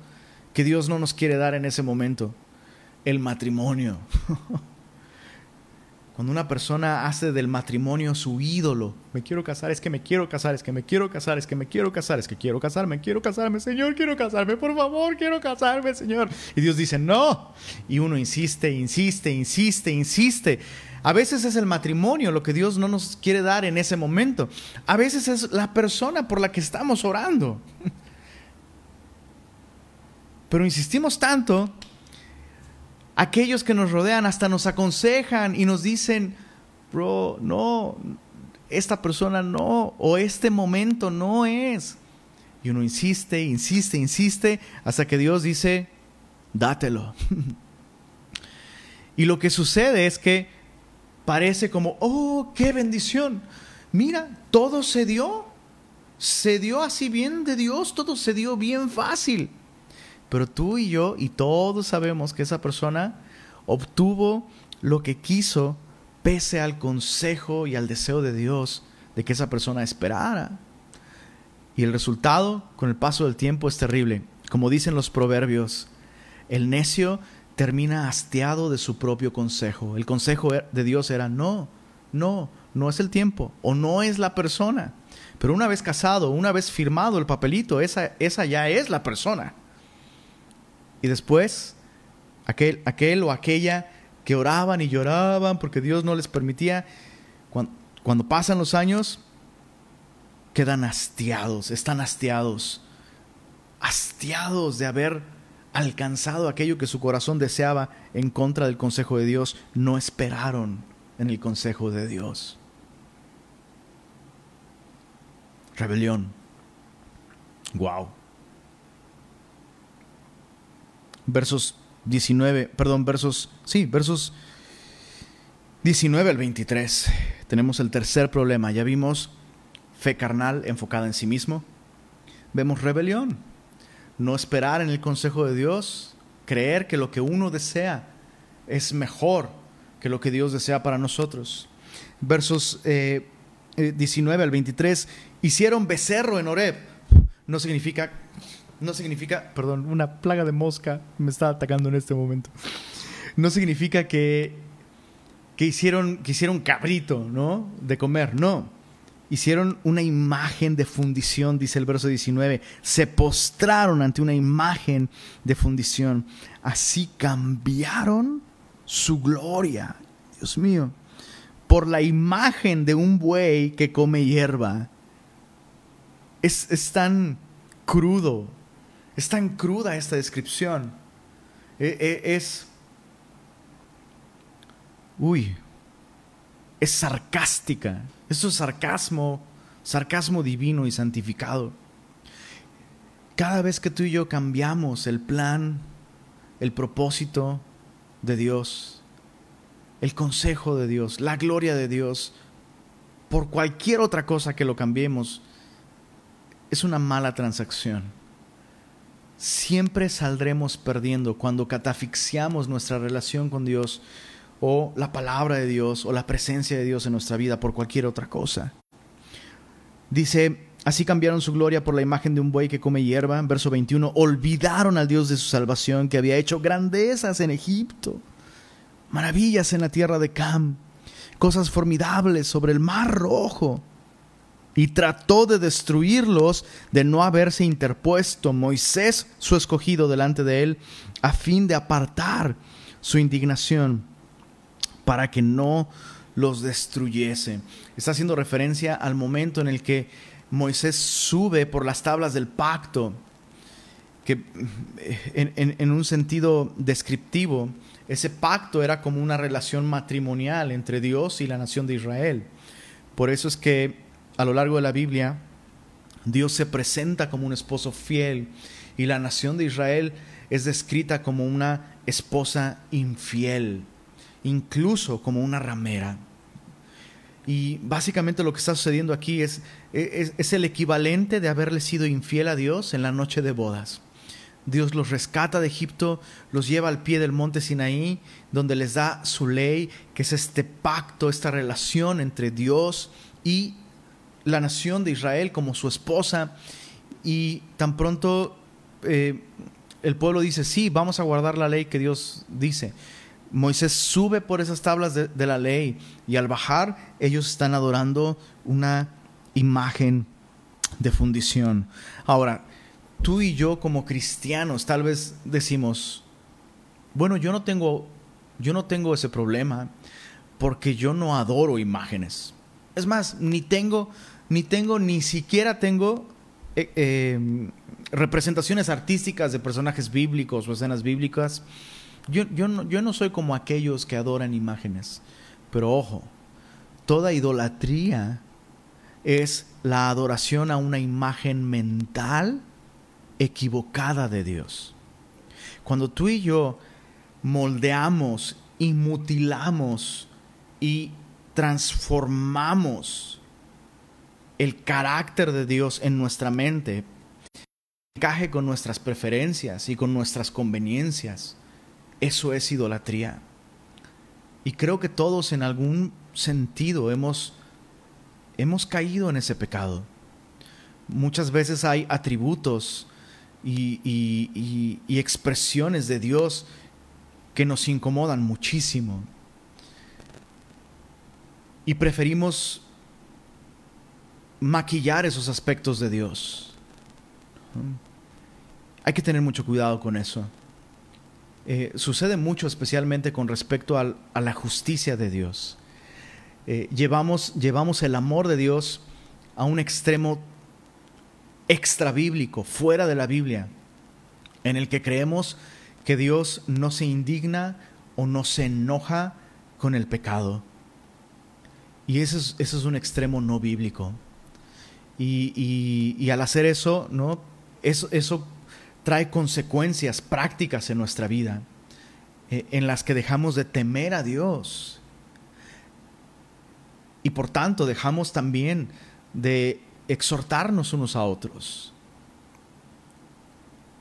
que Dios no nos quiere dar en ese momento, el matrimonio. Cuando una persona hace del matrimonio su ídolo, me quiero casar, es que me quiero casar, es que me quiero casar, es que me quiero casar, es que quiero casarme, quiero casarme, Señor, quiero casarme, por favor, quiero casarme, Señor. Y Dios dice, no. Y uno insiste, insiste, insiste, insiste. A veces es el matrimonio lo que Dios no nos quiere dar en ese momento. A veces es la persona por la que estamos orando. Pero insistimos tanto aquellos que nos rodean hasta nos aconsejan y nos dicen, bro, no, esta persona no, o este momento no es. Y uno insiste, insiste, insiste, hasta que Dios dice, dátelo. y lo que sucede es que parece como, oh, qué bendición. Mira, todo se dio. Se dio así bien de Dios, todo se dio bien fácil. Pero tú y yo y todos sabemos que esa persona obtuvo lo que quiso pese al consejo y al deseo de Dios de que esa persona esperara. Y el resultado con el paso del tiempo es terrible. Como dicen los proverbios, el necio termina hastiado de su propio consejo. El consejo de Dios era, no, no, no es el tiempo o no es la persona. Pero una vez casado, una vez firmado el papelito, esa, esa ya es la persona. Y después, aquel, aquel o aquella que oraban y lloraban porque Dios no les permitía, cuando, cuando pasan los años, quedan hastiados, están hastiados, hastiados de haber alcanzado aquello que su corazón deseaba en contra del consejo de Dios, no esperaron en el consejo de Dios. Rebelión. Wow. versos 19, perdón, versos, sí, versos 19 al 23. Tenemos el tercer problema. Ya vimos fe carnal enfocada en sí mismo. Vemos rebelión. No esperar en el consejo de Dios. Creer que lo que uno desea es mejor que lo que Dios desea para nosotros. Versos 19 eh, eh, al 23. Hicieron becerro en Oreb. No significa no significa, perdón, una plaga de mosca me está atacando en este momento. No significa que, que, hicieron, que hicieron cabrito, ¿no? De comer, no. Hicieron una imagen de fundición, dice el verso 19. Se postraron ante una imagen de fundición. Así cambiaron su gloria, Dios mío, por la imagen de un buey que come hierba. Es, es tan crudo es tan cruda esta descripción. E, e, es... Uy, es sarcástica. Eso es sarcasmo, sarcasmo divino y santificado. Cada vez que tú y yo cambiamos el plan, el propósito de Dios, el consejo de Dios, la gloria de Dios, por cualquier otra cosa que lo cambiemos, es una mala transacción siempre saldremos perdiendo cuando catafixiamos nuestra relación con Dios o la palabra de Dios o la presencia de Dios en nuestra vida por cualquier otra cosa. Dice, así cambiaron su gloria por la imagen de un buey que come hierba. Verso 21, olvidaron al Dios de su salvación que había hecho grandezas en Egipto, maravillas en la tierra de Cam, cosas formidables sobre el mar rojo y trató de destruirlos de no haberse interpuesto Moisés, su escogido, delante de él, a fin de apartar su indignación para que no los destruyese. Está haciendo referencia al momento en el que Moisés sube por las tablas del pacto, que en, en un sentido descriptivo, ese pacto era como una relación matrimonial entre Dios y la nación de Israel. Por eso es que a lo largo de la Biblia, Dios se presenta como un esposo fiel y la nación de Israel es descrita como una esposa infiel, incluso como una ramera. Y básicamente lo que está sucediendo aquí es, es, el equivalente de haberle sido infiel a Dios en la noche de bodas. Dios los rescata de Egipto, los lleva al pie del monte Sinaí, donde les da su ley, que es este pacto, esta relación entre Dios y la nación de Israel como su esposa. Y tan pronto eh, el pueblo dice, sí, vamos a guardar la ley que Dios dice. Moisés sube por esas tablas de, la ley y al bajar ellos están adorando una imagen de fundición. Ahora, tú y yo como cristianos tal vez decimos, bueno, yo no tengo, yo no tengo ese problema porque yo no adoro imágenes. Es más, ni tengo, ni tengo, ni siquiera tengo eh, eh, representaciones artísticas de personajes bíblicos o escenas bíblicas. Yo, yo, no, yo no soy como aquellos que adoran imágenes. Pero ojo, toda idolatría es la adoración a una imagen mental equivocada de Dios. Cuando tú y yo moldeamos y mutilamos y transformamos el carácter de Dios en nuestra mente, encaje con nuestras preferencias y con nuestras conveniencias, eso es idolatría. Y creo que todos en algún sentido hemos, hemos caído en ese pecado. Muchas veces hay atributos y, expresiones de Dios que nos incomodan muchísimo. Y preferimos maquillar esos aspectos de Dios. Hay que tener mucho cuidado con eso. Eh, sucede mucho especialmente con respecto a la justicia de Dios. Eh, llevamos, llevamos el amor de Dios a un extremo extra bíblico, fuera de la Biblia, en el que creemos que Dios no se indigna o no se enoja con el pecado. Y eso es, es un extremo no bíblico. Y, al hacer eso, ¿no? Eso, eso, trae consecuencias prácticas en nuestra vida, eh, en las que dejamos de temer a Dios. Y por tanto dejamos también de exhortarnos unos a otros.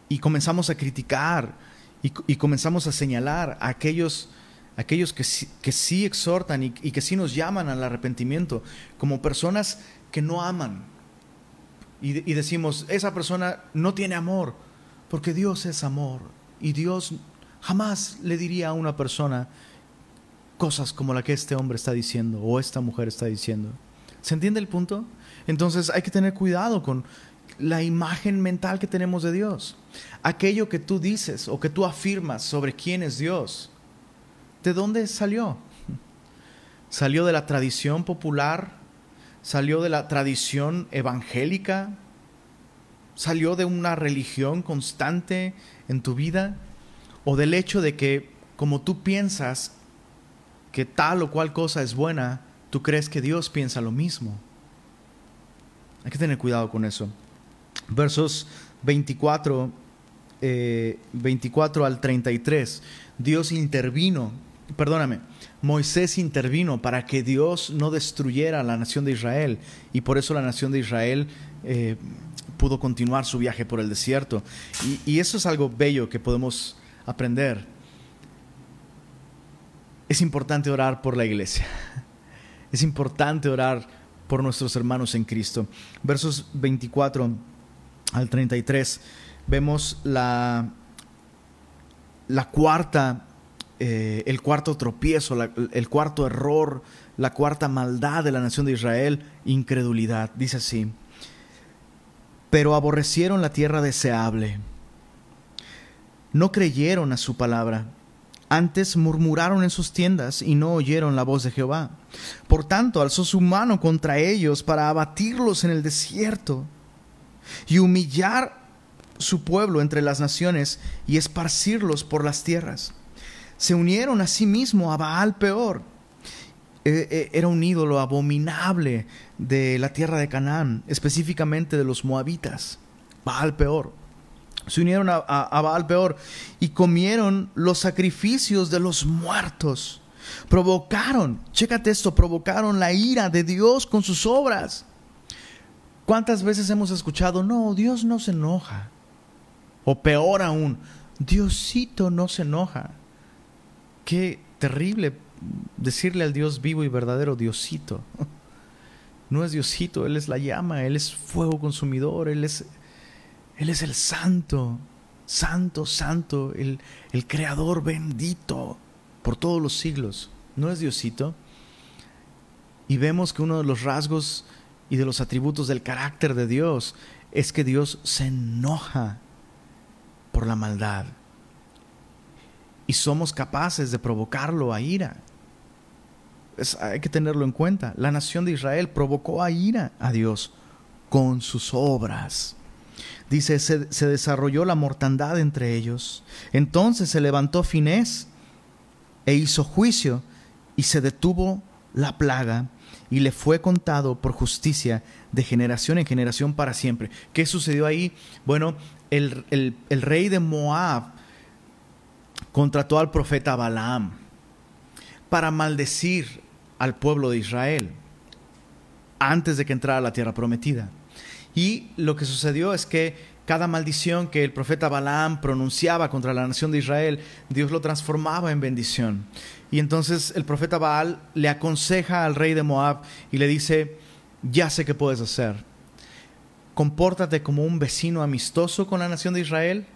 Y comenzamos a criticar y, comenzamos a señalar a aquellos, aquellos que, que sí exhortan y, y que sí nos llaman al arrepentimiento como personas que no aman. Y decimos, esa persona no tiene amor, porque Dios es amor. Y Dios jamás le diría a una persona cosas como la que este hombre está diciendo o esta mujer está diciendo. ¿Se entiende el punto? Entonces hay que tener cuidado con la imagen mental que tenemos de Dios. Aquello que tú dices o que tú afirmas sobre quién es Dios, ¿de dónde salió? ¿Salió de la tradición popular? ¿Salió de la tradición evangélica? ¿Salió de una religión constante en tu vida? ¿O del hecho de que como tú piensas que tal o cual cosa es buena, tú crees que Dios piensa lo mismo? Hay que tener cuidado con eso. Versos 24, 24 eh, al 33. Dios intervino, perdóname, Moisés intervino para que Dios no destruyera la nación de Israel y por eso la nación de Israel eh, pudo continuar su viaje por el desierto. y eso es algo bello que podemos aprender. Es importante orar por la iglesia. Es importante orar por nuestros hermanos en Cristo. Versos 24 al 33 vemos la, la cuarta, eh, el cuarto tropiezo, el cuarto error, la cuarta maldad de la nación de Israel, incredulidad. Dice así, pero aborrecieron la tierra deseable, no creyeron a su palabra antes murmuraron en sus tiendas y no oyeron la voz de Jehová. Por tanto, alzó su mano contra ellos para abatirlos en el desierto y humillar su pueblo entre las naciones y esparcirlos por las tierras. Se unieron a sí mismo a Baal peor. E, e, era un ídolo abominable de la tierra de Canaán, específicamente de los moabitas. Baal peor se unieron a, Baal peor y comieron los sacrificios de los muertos. Provocaron, chécate esto, provocaron la ira de Dios con sus obras. ¿Cuántas veces hemos escuchado, no, Dios no se enoja? O peor aún, Diosito no se enoja. Qué terrible decirle al Dios vivo y verdadero Diosito. No es Diosito, Él es la llama, Él es fuego consumidor, Él es, Él es el santo, santo, santo, el, el creador bendito por todos los siglos. No es Diosito. Y vemos que uno de los rasgos y de los atributos del carácter de Dios es que Dios se enoja por la maldad. Y somos capaces de provocarlo a ira. Hay que tenerlo en cuenta. La nación de Israel provocó a ira a Dios con sus obras. Dice, se, desarrolló la mortandad entre ellos. Entonces se levantó Finés e hizo juicio y se detuvo la plaga y le fue contado por justicia de generación en generación para siempre. ¿Qué sucedió ahí? Bueno, el, el rey de Moab contrató al profeta Balaam para maldecir al pueblo de Israel antes de que entrara a la tierra prometida. Y lo que sucedió es que cada maldición que el profeta Balaam pronunciaba contra la nación de Israel, Dios lo transformaba en bendición. Y entonces el profeta Baal le aconseja al rey de Moab y le dice, ya sé qué puedes hacer. Compórtate como un vecino amistoso con la nación de Israel,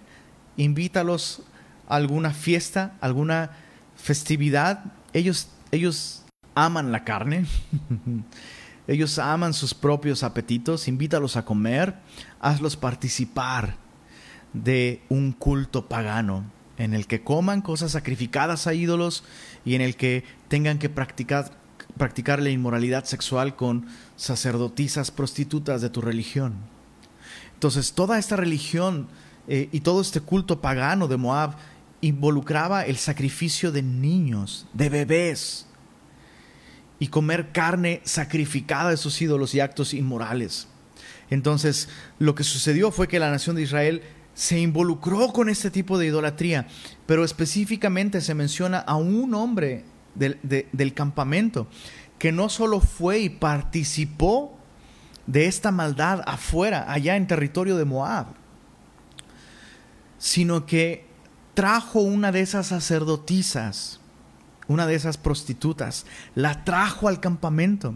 invítalos a alguna fiesta, alguna festividad. Ellos, ellos aman la carne. Ellos aman sus propios apetitos, invítalos a comer, hazlos participar de un culto pagano en el que coman cosas sacrificadas a ídolos y en el que tengan que practicar, practicar la inmoralidad sexual con sacerdotisas prostitutas de tu religión. Entonces, toda esta religión eh, y todo este culto pagano de Moab involucraba el sacrificio de niños, de bebés, y comer carne sacrificada de sus ídolos y actos inmorales. Entonces, lo que sucedió fue que la nación de Israel se involucró con este tipo de idolatría, pero específicamente se menciona a un hombre del, del campamento que no solo fue y participó de esta maldad afuera, allá en territorio de Moab, sino que trajo una de esas sacerdotisas una de esas prostitutas, la trajo al campamento.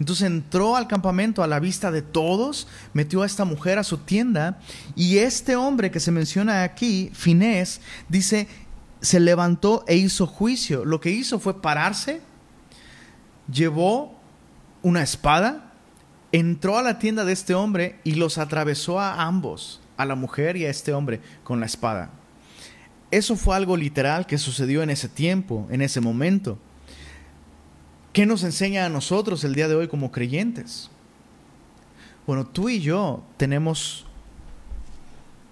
Entonces entró al campamento a la vista de todos, metió a esta mujer a su tienda y este hombre que se menciona aquí, Finés, dice, se levantó e hizo juicio. Lo que hizo fue pararse, llevó una espada, entró a la tienda de este hombre y los atravesó a ambos, a la mujer y a este hombre, con la espada. Eso fue algo literal que sucedió en ese tiempo, en ese momento. ¿Qué nos enseña a nosotros el día de hoy como creyentes? Bueno, tú y yo tenemos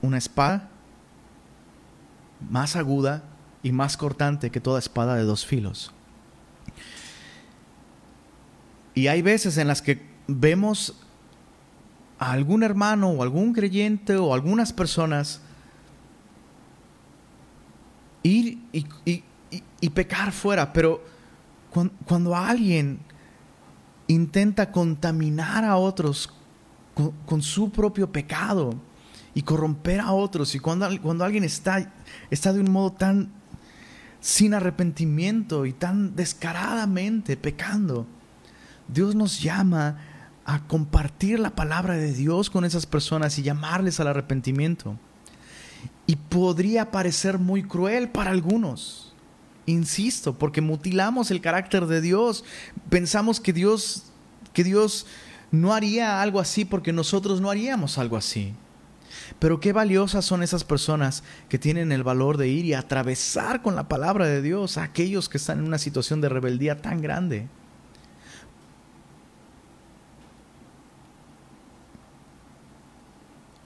una espada más aguda y más cortante que toda espada de dos filos. Y hay veces en las que vemos a algún hermano o algún creyente o algunas personas ir y, pecar fuera, pero cuando, alguien intenta contaminar a otros con, su propio pecado y corromper a otros, y cuando, cuando alguien está, está de un modo tan sin arrepentimiento y tan descaradamente pecando, Dios nos llama a compartir la palabra de Dios con esas personas y llamarles al arrepentimiento. Y podría parecer muy cruel para algunos. Insisto, porque mutilamos el carácter de Dios. Pensamos que Dios, que Dios no haría algo así porque nosotros no haríamos algo así. Pero qué valiosas son esas personas que tienen el valor de ir y atravesar con la palabra de Dios a aquellos que están en una situación de rebeldía tan grande.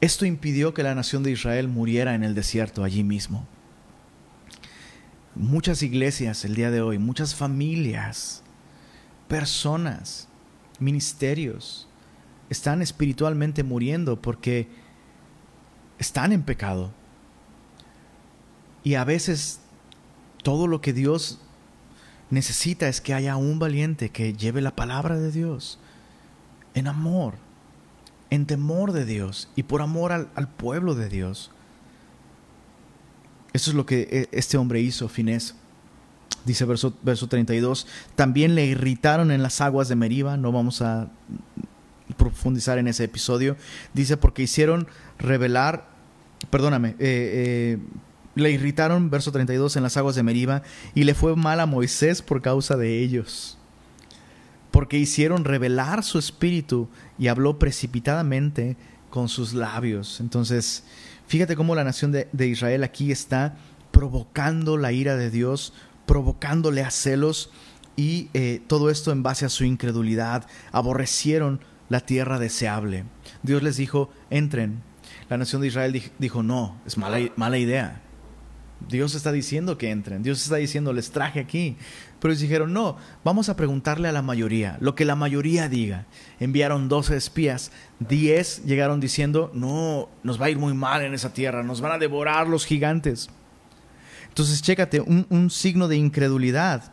Esto impidió que la nación de Israel muriera en el desierto allí mismo. Muchas iglesias el día de hoy, muchas familias, personas, ministerios, están espiritualmente muriendo porque están en pecado. Y a veces todo lo que Dios necesita es que haya un valiente que lleve la palabra de Dios en amor en temor de Dios y por amor al, pueblo de Dios, Eso es lo que eh, este hombre hizo, Finés. Dice verso, verso 32, también le irritaron en las aguas de Meriba, no vamos a profundizar en ese episodio. Dice, porque hicieron revelar, perdóname, eh, eh, le irritaron, verso 32, en las aguas de Meriba, y le fue mal a Moisés por causa de ellos. Porque hicieron revelar su espíritu y habló precipitadamente con sus labios. Entonces, fíjate cómo la nación de, Israel aquí está provocando la ira de Dios provocándole a celos y eh, todo esto en base a su incredulidad. Aborrecieron la tierra deseable. Dios les dijo, entren. La nación de Israel dijo, no, es mala idea. Dios está diciendo que entren. Dios está diciendo, les traje aquí. Pero dijeron, no, vamos a preguntarle a la mayoría, lo que la mayoría diga. Enviaron 12 espías, 10 llegaron diciendo, no, nos va a ir muy mal en esa tierra, nos van a devorar los gigantes. Entonces, chécate, un, signo de incredulidad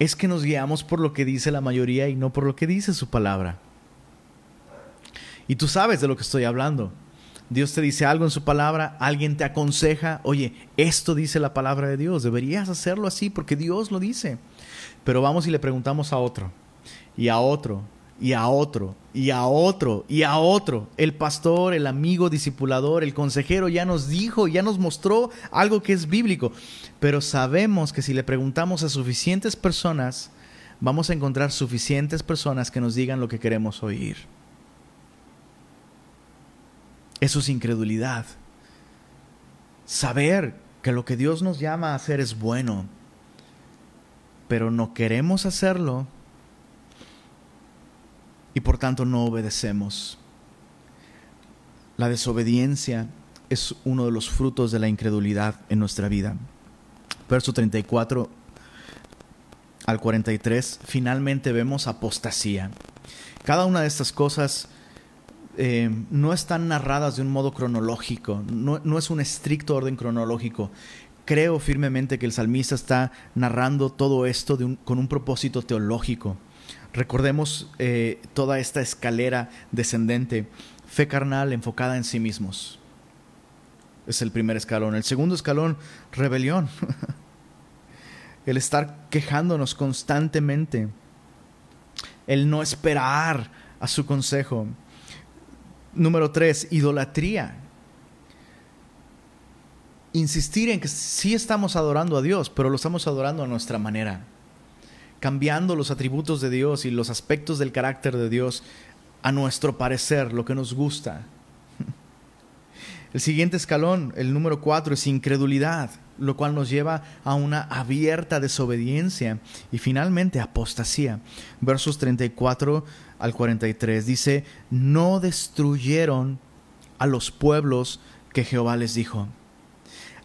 es que nos guiamos por lo que dice la mayoría y no por lo que dice su palabra. Y tú sabes de lo que estoy hablando. Dios te dice algo en su palabra, alguien te aconseja, oye, esto dice la palabra de Dios, deberías hacerlo así porque Dios lo dice. Pero vamos y le preguntamos a otro, y a otro, y a otro, y a otro, y a otro. El pastor, el amigo discipulador, el consejero ya nos dijo, ya nos mostró algo que es bíblico. Pero sabemos que si le preguntamos a suficientes personas, vamos a encontrar suficientes personas que nos digan lo que queremos oír. Eso es incredulidad. Saber que lo que Dios nos llama a hacer es bueno, pero no queremos hacerlo y por tanto no obedecemos. La desobediencia es uno de los frutos de la incredulidad en nuestra vida. Verso 34 al 43, finalmente vemos apostasía. Cada una de estas cosas eh, no están narradas de un modo cronológico, no, es un estricto orden cronológico. Creo firmemente que el salmista está narrando todo esto con un propósito teológico. Recordemos eh, toda esta escalera descendente. Fe carnal enfocada en sí mismos. Es el primer escalón. El segundo escalón, rebelión. el estar quejándonos constantemente. El no esperar a su consejo. Número tres, idolatría. Insistir en que sí estamos adorando a Dios, pero lo estamos adorando a nuestra manera cambiando los atributos de Dios y los aspectos del carácter de Dios a nuestro parecer, lo que nos gusta. El siguiente escalón, el número cuatro, es incredulidad, lo cual nos lleva a una abierta desobediencia y finalmente apostasía. Versos 34 al 43 dice, no destruyeron a los pueblos que Jehová les dijo.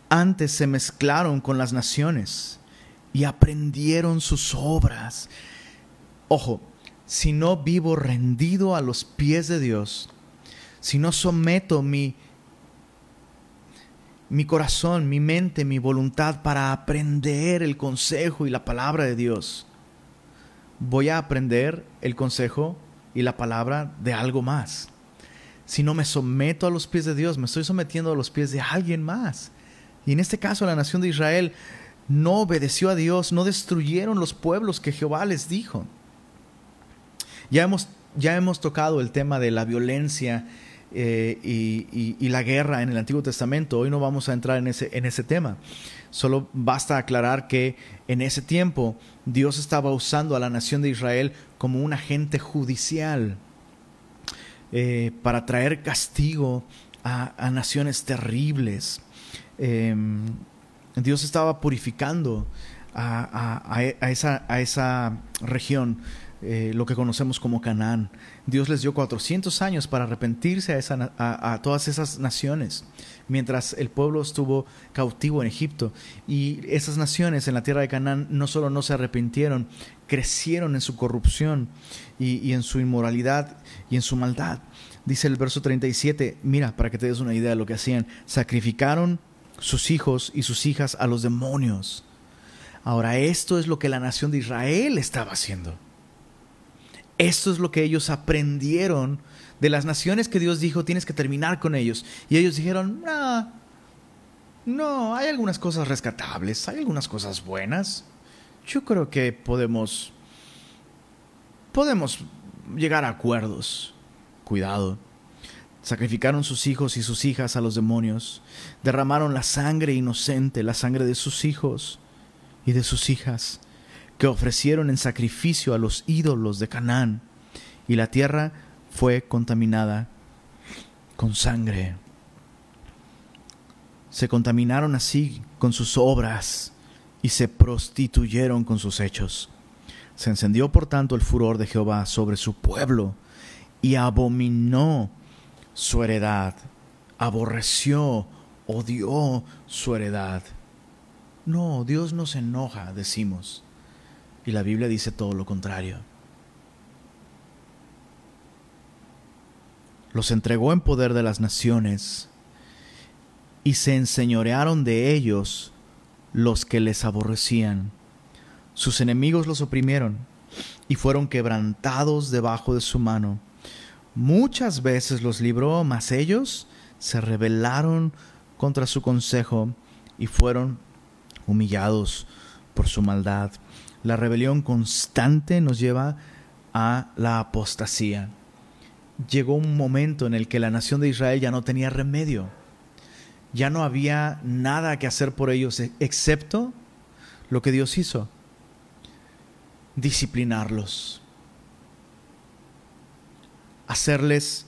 Antes se mezclaron con las naciones y aprendieron sus obras. Ojo, si no vivo rendido a los pies de Dios, si no someto mi, mi corazón, mi mente, mi voluntad para aprender el consejo y la palabra de Dios, voy a aprender el consejo y la palabra de algo más. Si no me someto a los pies de Dios, me estoy sometiendo a los pies de alguien más. Y en este caso la nación de Israel no obedeció a Dios, no destruyeron los pueblos que Jehová les dijo. Ya hemos, ya hemos tocado el tema de la violencia eh, y, la guerra en el Antiguo Testamento. Hoy no vamos a entrar en ese, en ese tema. Solo basta aclarar que en ese tiempo Dios estaba usando a la nación de Israel como un agente judicial eh, para traer castigo a, naciones terribles. Em, Dios estaba purificando a, esa, a esa, región, eh, lo que conocemos como Canaán. Dios les dio 400 años para arrepentirse a, a, todas esas naciones, mientras el pueblo estuvo cautivo en Egipto. Y esas naciones en la tierra de Canaán no solo no se arrepintieron, crecieron en su corrupción y, y en su inmoralidad y en su maldad. Dice el verso 37, mira, para que te des una idea de lo que hacían, sacrificaron sus hijos y sus hijas a los demonios. Ahora, esto es lo que la nación de Israel estaba haciendo. Esto es lo que ellos aprendieron de las naciones que Dios dijo, tienes que terminar con ellos. Y ellos dijeron, no, No, hay algunas cosas rescatables, hay algunas cosas buenas. Yo creo que podemos podemos llegar a acuerdos. Cuidado. Sacrificaron sus hijos y sus hijas a los demonios. Derramaron la sangre inocente, la sangre de sus hijos y de sus hijas, que ofrecieron en sacrificio a los ídolos de Canaán. Y la tierra fue contaminada con sangre. Se contaminaron así con sus obras y se prostituyeron con sus hechos. Se encendió por tanto el furor de Jehová sobre su pueblo y abominó su heredad, aborreció, odió su heredad. No, Dios no se enoja, decimos. Y la Biblia dice todo lo contrario. Los entregó en poder de las naciones y se enseñorearon de ellos los que les aborrecían. Sus enemigos los oprimieron y fueron quebrantados debajo de su mano. Muchas veces los libró, mas ellos se rebelaron contra su consejo y fueron humillados por su maldad. La rebelión constante nos lleva a la apostasía. Llegó un momento en el que la nación de Israel ya no tenía remedio. Ya no había nada que hacer por ellos excepto lo que Dios hizo. Disciplinarlos hacerles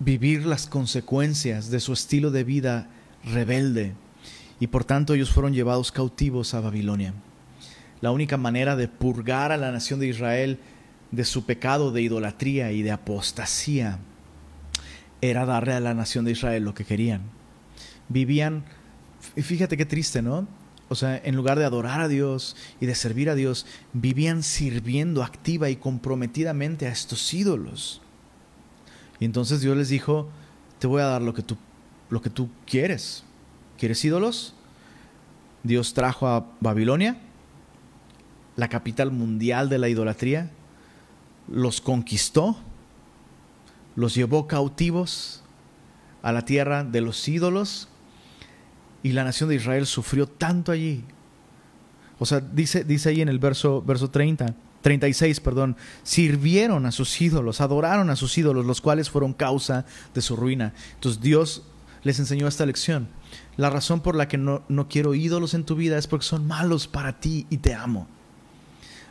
vivir las consecuencias de su estilo de vida rebelde y por tanto ellos fueron llevados cautivos a Babilonia. La única manera de purgar a la nación de Israel de su pecado de idolatría y de apostasía era darle a la nación de Israel lo que querían. Vivían, y fíjate qué triste, ¿no? O sea, en lugar de adorar a Dios y de servir a Dios, vivían sirviendo activa y comprometidamente a estos ídolos. Y entonces Dios les dijo, te voy a dar lo que tú, lo que tú quieres. ¿Quieres ídolos? Dios trajo a Babilonia, la capital mundial de la idolatría, los conquistó, los llevó cautivos a la tierra de los ídolos y la nación de Israel sufrió tanto allí. O sea, dice, dice ahí en el verso, verso 30, 36, perdón, sirvieron a sus ídolos, adoraron a sus ídolos, los cuales fueron causa de su ruina. Entonces Dios les enseñó esta lección. La razón por la que no, no quiero ídolos en tu vida es porque son malos para ti y te amo.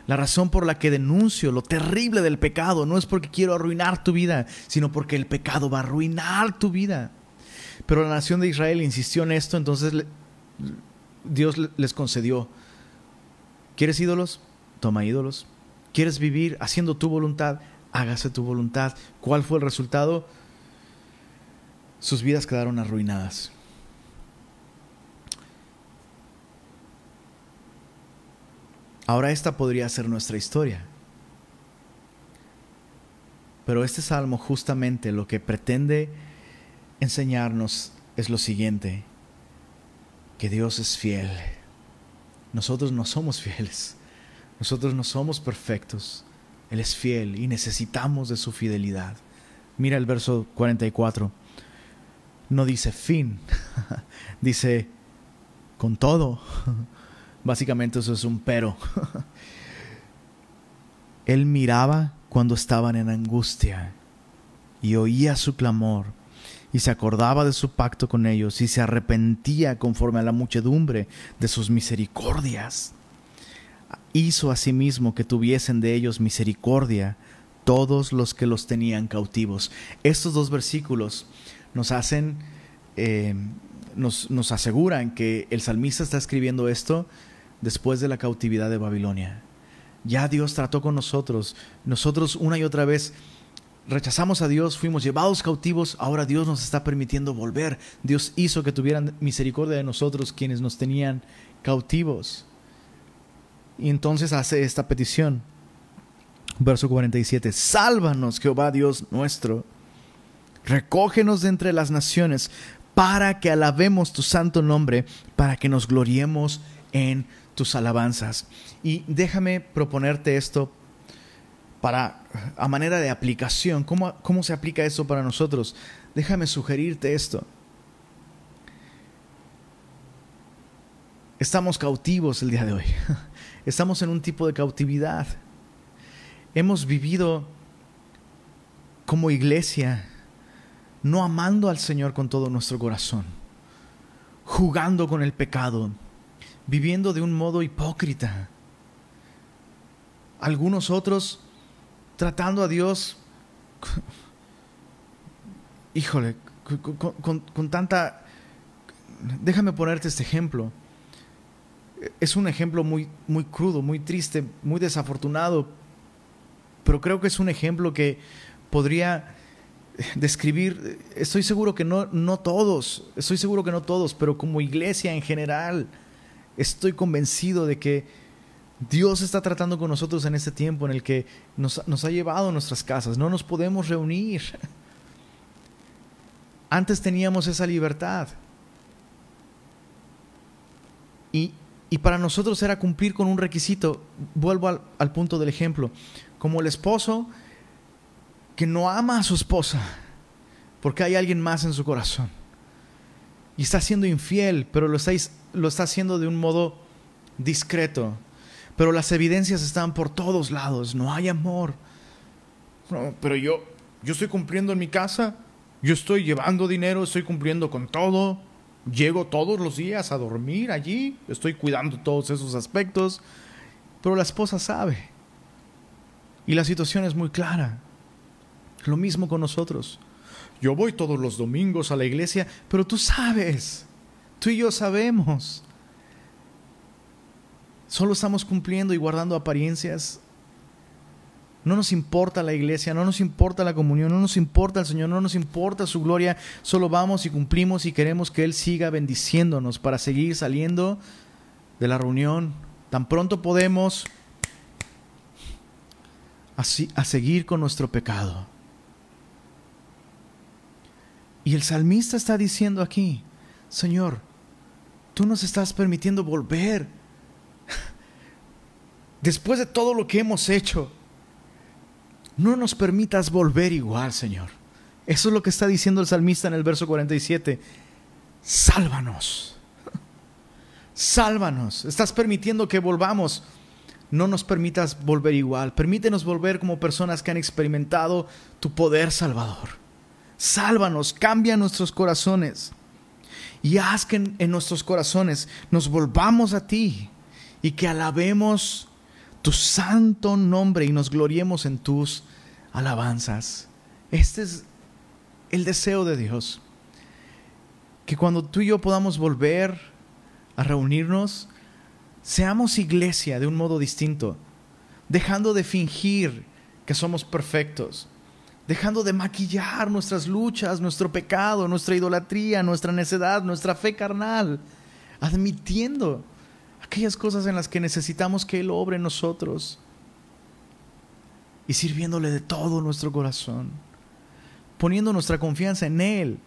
La razón por la que denuncio lo terrible del pecado no es porque quiero arruinar tu vida, sino porque el pecado va a arruinar tu vida. Pero la nación de Israel insistió en esto, entonces Dios les concedió, ¿quieres ídolos? Toma ídolos. ¿Quieres vivir haciendo tu voluntad? Hágase tu voluntad. ¿Cuál fue el resultado? Sus vidas quedaron arruinadas. Ahora esta podría ser nuestra historia. Pero este salmo justamente lo que pretende enseñarnos es lo siguiente, que Dios es fiel. Nosotros no somos fieles, nosotros no somos perfectos. Él es fiel y necesitamos de su fidelidad. Mira el verso 44. No dice fin, dice con todo. Básicamente eso es un pero. Él miraba cuando estaban en angustia y oía su clamor y se acordaba de su pacto con ellos y se arrepentía conforme a la muchedumbre de sus misericordias. Hizo asimismo que tuviesen de ellos misericordia todos los que los tenían cautivos. Estos dos versículos nos hacen, eh, nos aseguran que el salmista está escribiendo esto después de la cautividad de Babilonia. Ya Dios trató con nosotros. Nosotros una y otra vez rechazamos a Dios, fuimos llevados cautivos, ahora Dios nos está permitiendo volver. Dios hizo que tuvieran misericordia de nosotros quienes nos tenían cautivos. Y entonces hace esta petición. Verso 47. Sálvanos, Jehová Dios nuestro. Recógenos de entre las naciones para que alabemos tu santo nombre, para que nos gloriemos en tus alabanzas. Y déjame proponerte esto para, a manera de aplicación, ¿cómo, ¿cómo se aplica esto para nosotros? Déjame sugerirte esto. estamos cautivos el día de hoy. Estamos en un tipo de cautividad. Hemos vivido como iglesia no amando al Señor con todo nuestro corazón, jugando con el pecado, viviendo de un modo hipócrita. Algunos otros tratando a Dios, híjole, con, tanta... Déjame ponerte este ejemplo. Es un ejemplo muy, muy crudo, muy triste, muy desafortunado, pero creo que es un ejemplo que podría describir, estoy seguro que no, no todos, estoy seguro que no todos, pero como iglesia en general, estoy convencido de que Dios está tratando con nosotros en este tiempo en el que nos, nos ha llevado a nuestras casas, no nos podemos reunir. Antes teníamos esa libertad. Y, y, para nosotros era cumplir con un requisito. Vuelvo al, al punto del ejemplo. Como el esposo que no ama a su esposa porque hay alguien más en su corazón. Y está siendo infiel, pero lo está, lo está haciendo de un modo discreto. Pero las evidencias están por todos lados. No hay amor. pero yo, yo estoy cumpliendo en mi casa. Yo estoy llevando dinero, estoy cumpliendo con todo. Llego todos los días a dormir allí. Estoy cuidando todos esos aspectos. Pero la esposa sabe. Y la situación es muy clara. Lo mismo con nosotros. Yo voy todos los domingos a la iglesia, pero tú sabes, tú y yo sabemos. Solo estamos cumpliendo y guardando apariencias. No nos importa la iglesia, no nos importa la comunión, no nos importa el Señor, no nos importa su gloria. Solo vamos y cumplimos y queremos que Él siga bendiciéndonos para seguir saliendo de la reunión. Tan pronto podemos así, a seguir con nuestro pecado. Y el salmista está diciendo aquí, Señor, tú nos estás permitiendo volver. Después de todo lo que hemos hecho, no nos permitas volver igual, Señor. Eso es lo que está diciendo el salmista en el verso 47. Sálvanos. Sálvanos. Estás permitiendo que volvamos. No nos permitas volver igual. Permítenos volver como personas que han experimentado tu poder salvador. Sálvanos, cambia nuestros corazones y haz que en, nuestros corazones nos volvamos a ti y que alabemos tu santo nombre y nos gloriemos en tus alabanzas. Este es el deseo de Dios. Que cuando tú y yo podamos volver a reunirnos, seamos iglesia de un modo distinto, dejando de fingir que somos perfectos, dejando de maquillar nuestras luchas, nuestro pecado, nuestra idolatría, nuestra necedad, nuestra fe carnal, admitiendo aquellas cosas en las que necesitamos que Él obre en nosotros y sirviéndole de todo nuestro corazón, poniendo nuestra confianza en Él.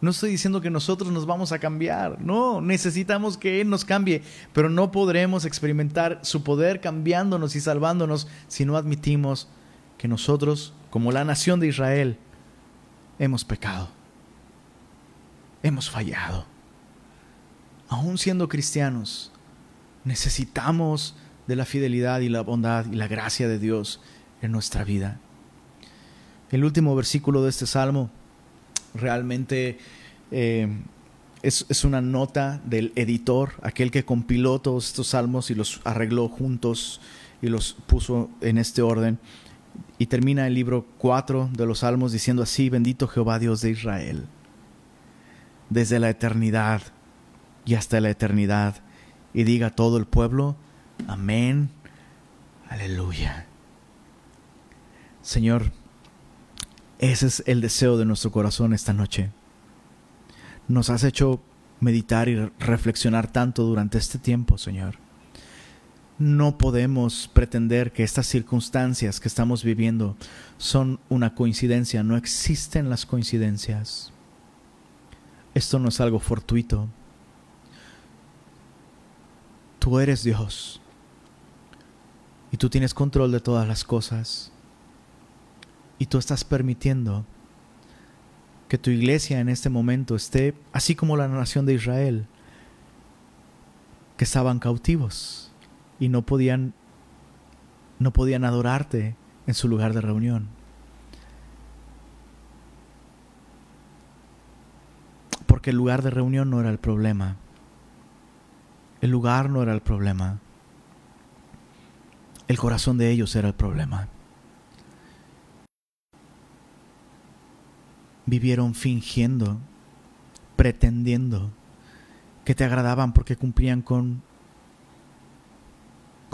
No estoy diciendo que nosotros nos vamos a cambiar, no, necesitamos que Él nos cambie, pero no podremos experimentar su poder cambiándonos y salvándonos si no admitimos que nosotros como la nación de Israel, hemos pecado, hemos fallado. Aún siendo cristianos, necesitamos de la fidelidad y la bondad y la gracia de Dios en nuestra vida. El último versículo de este salmo realmente eh, es, es, una nota del editor, aquel que compiló todos estos salmos y los arregló juntos y los puso en este orden. Y termina el libro 4 de los Salmos diciendo así, bendito Jehová Dios de Israel, desde la eternidad y hasta la eternidad. Y diga todo el pueblo, amén, aleluya. Señor, ese es el deseo de nuestro corazón esta noche. Nos has hecho meditar y reflexionar tanto durante este tiempo, Señor no podemos pretender que estas circunstancias que estamos viviendo son una coincidencia. No existen las coincidencias. Esto no es algo fortuito. Tú eres Dios. Y tú tienes control de todas las cosas. Y tú estás permitiendo que tu iglesia en este momento esté así como la nación de Israel que estaban cautivos y no podían no podían adorarte en su lugar de reunión. Porque el lugar de reunión no era el problema. El lugar no era el problema. El corazón de ellos era el problema. Vivieron fingiendo, pretendiendo que te agradaban porque cumplían con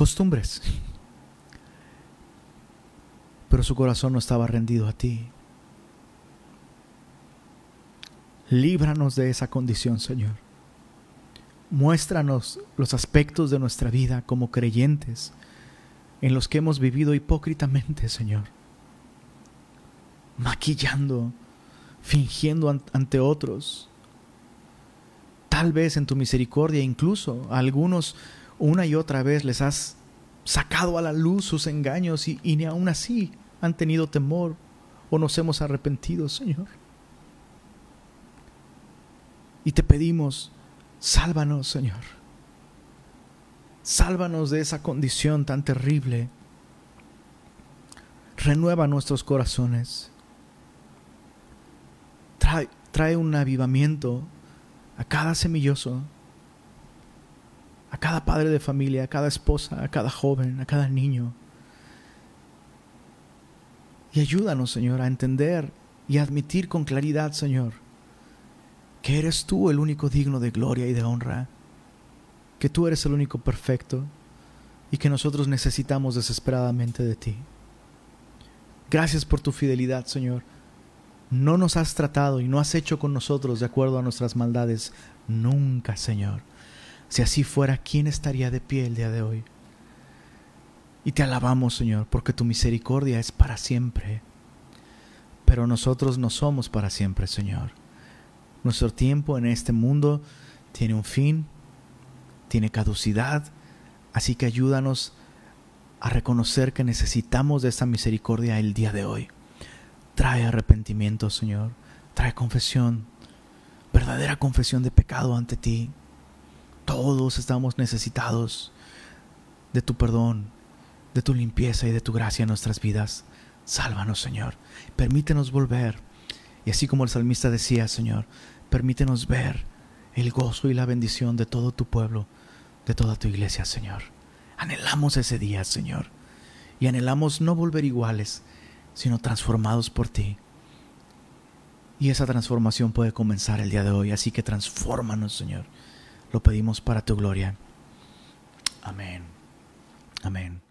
costumbres. Pero su corazón no estaba rendido a ti. Líbranos de esa condición, Señor. Muéstranos los aspectos de nuestra vida como creyentes en los que hemos vivido hipócritamente, Señor. Maquillando, fingiendo ante otros. Tal vez en tu misericordia incluso a algunos una y otra vez les has sacado a la luz sus engaños y, ni aún así han tenido temor o nos hemos arrepentido, Señor. Y te pedimos, sálvanos, Señor. Sálvanos de esa condición tan terrible. Renueva nuestros corazones. Trae, trae un avivamiento a cada semilloso, cada padre de familia, a cada esposa, a cada joven, a cada niño. Y ayúdanos, Señor, a entender y admitir con claridad, Señor, que eres tú el único digno de gloria y de honra, que tú eres el único perfecto y que nosotros necesitamos desesperadamente de ti. Gracias por tu fidelidad, Señor. No nos has tratado y no has hecho con nosotros de acuerdo a nuestras maldades. Nunca, Señor. Si así fuera, ¿quién estaría de pie el día de hoy? Y te alabamos, Señor, porque tu misericordia es para siempre. Pero nosotros no somos para siempre, Señor. Nuestro tiempo en este mundo tiene un fin, tiene caducidad, así que ayúdanos a reconocer que necesitamos de esta misericordia el día de hoy. Trae arrepentimiento, Señor. Trae confesión, verdadera confesión de pecado ante ti. Todos estamos necesitados de tu perdón, de tu limpieza y de tu gracia en nuestras vidas. Sálvanos, Señor. Permítenos volver. Y así como el salmista decía, Señor, permítenos ver el gozo y la bendición de todo tu pueblo, de toda tu iglesia, Señor. Anhelamos ese día, Señor. Y anhelamos no volver iguales, sino transformados por ti. Y esa transformación puede comenzar el día de hoy. Así que transfórmanos, Señor. Lo pedimos para tu gloria. Amén. Amén.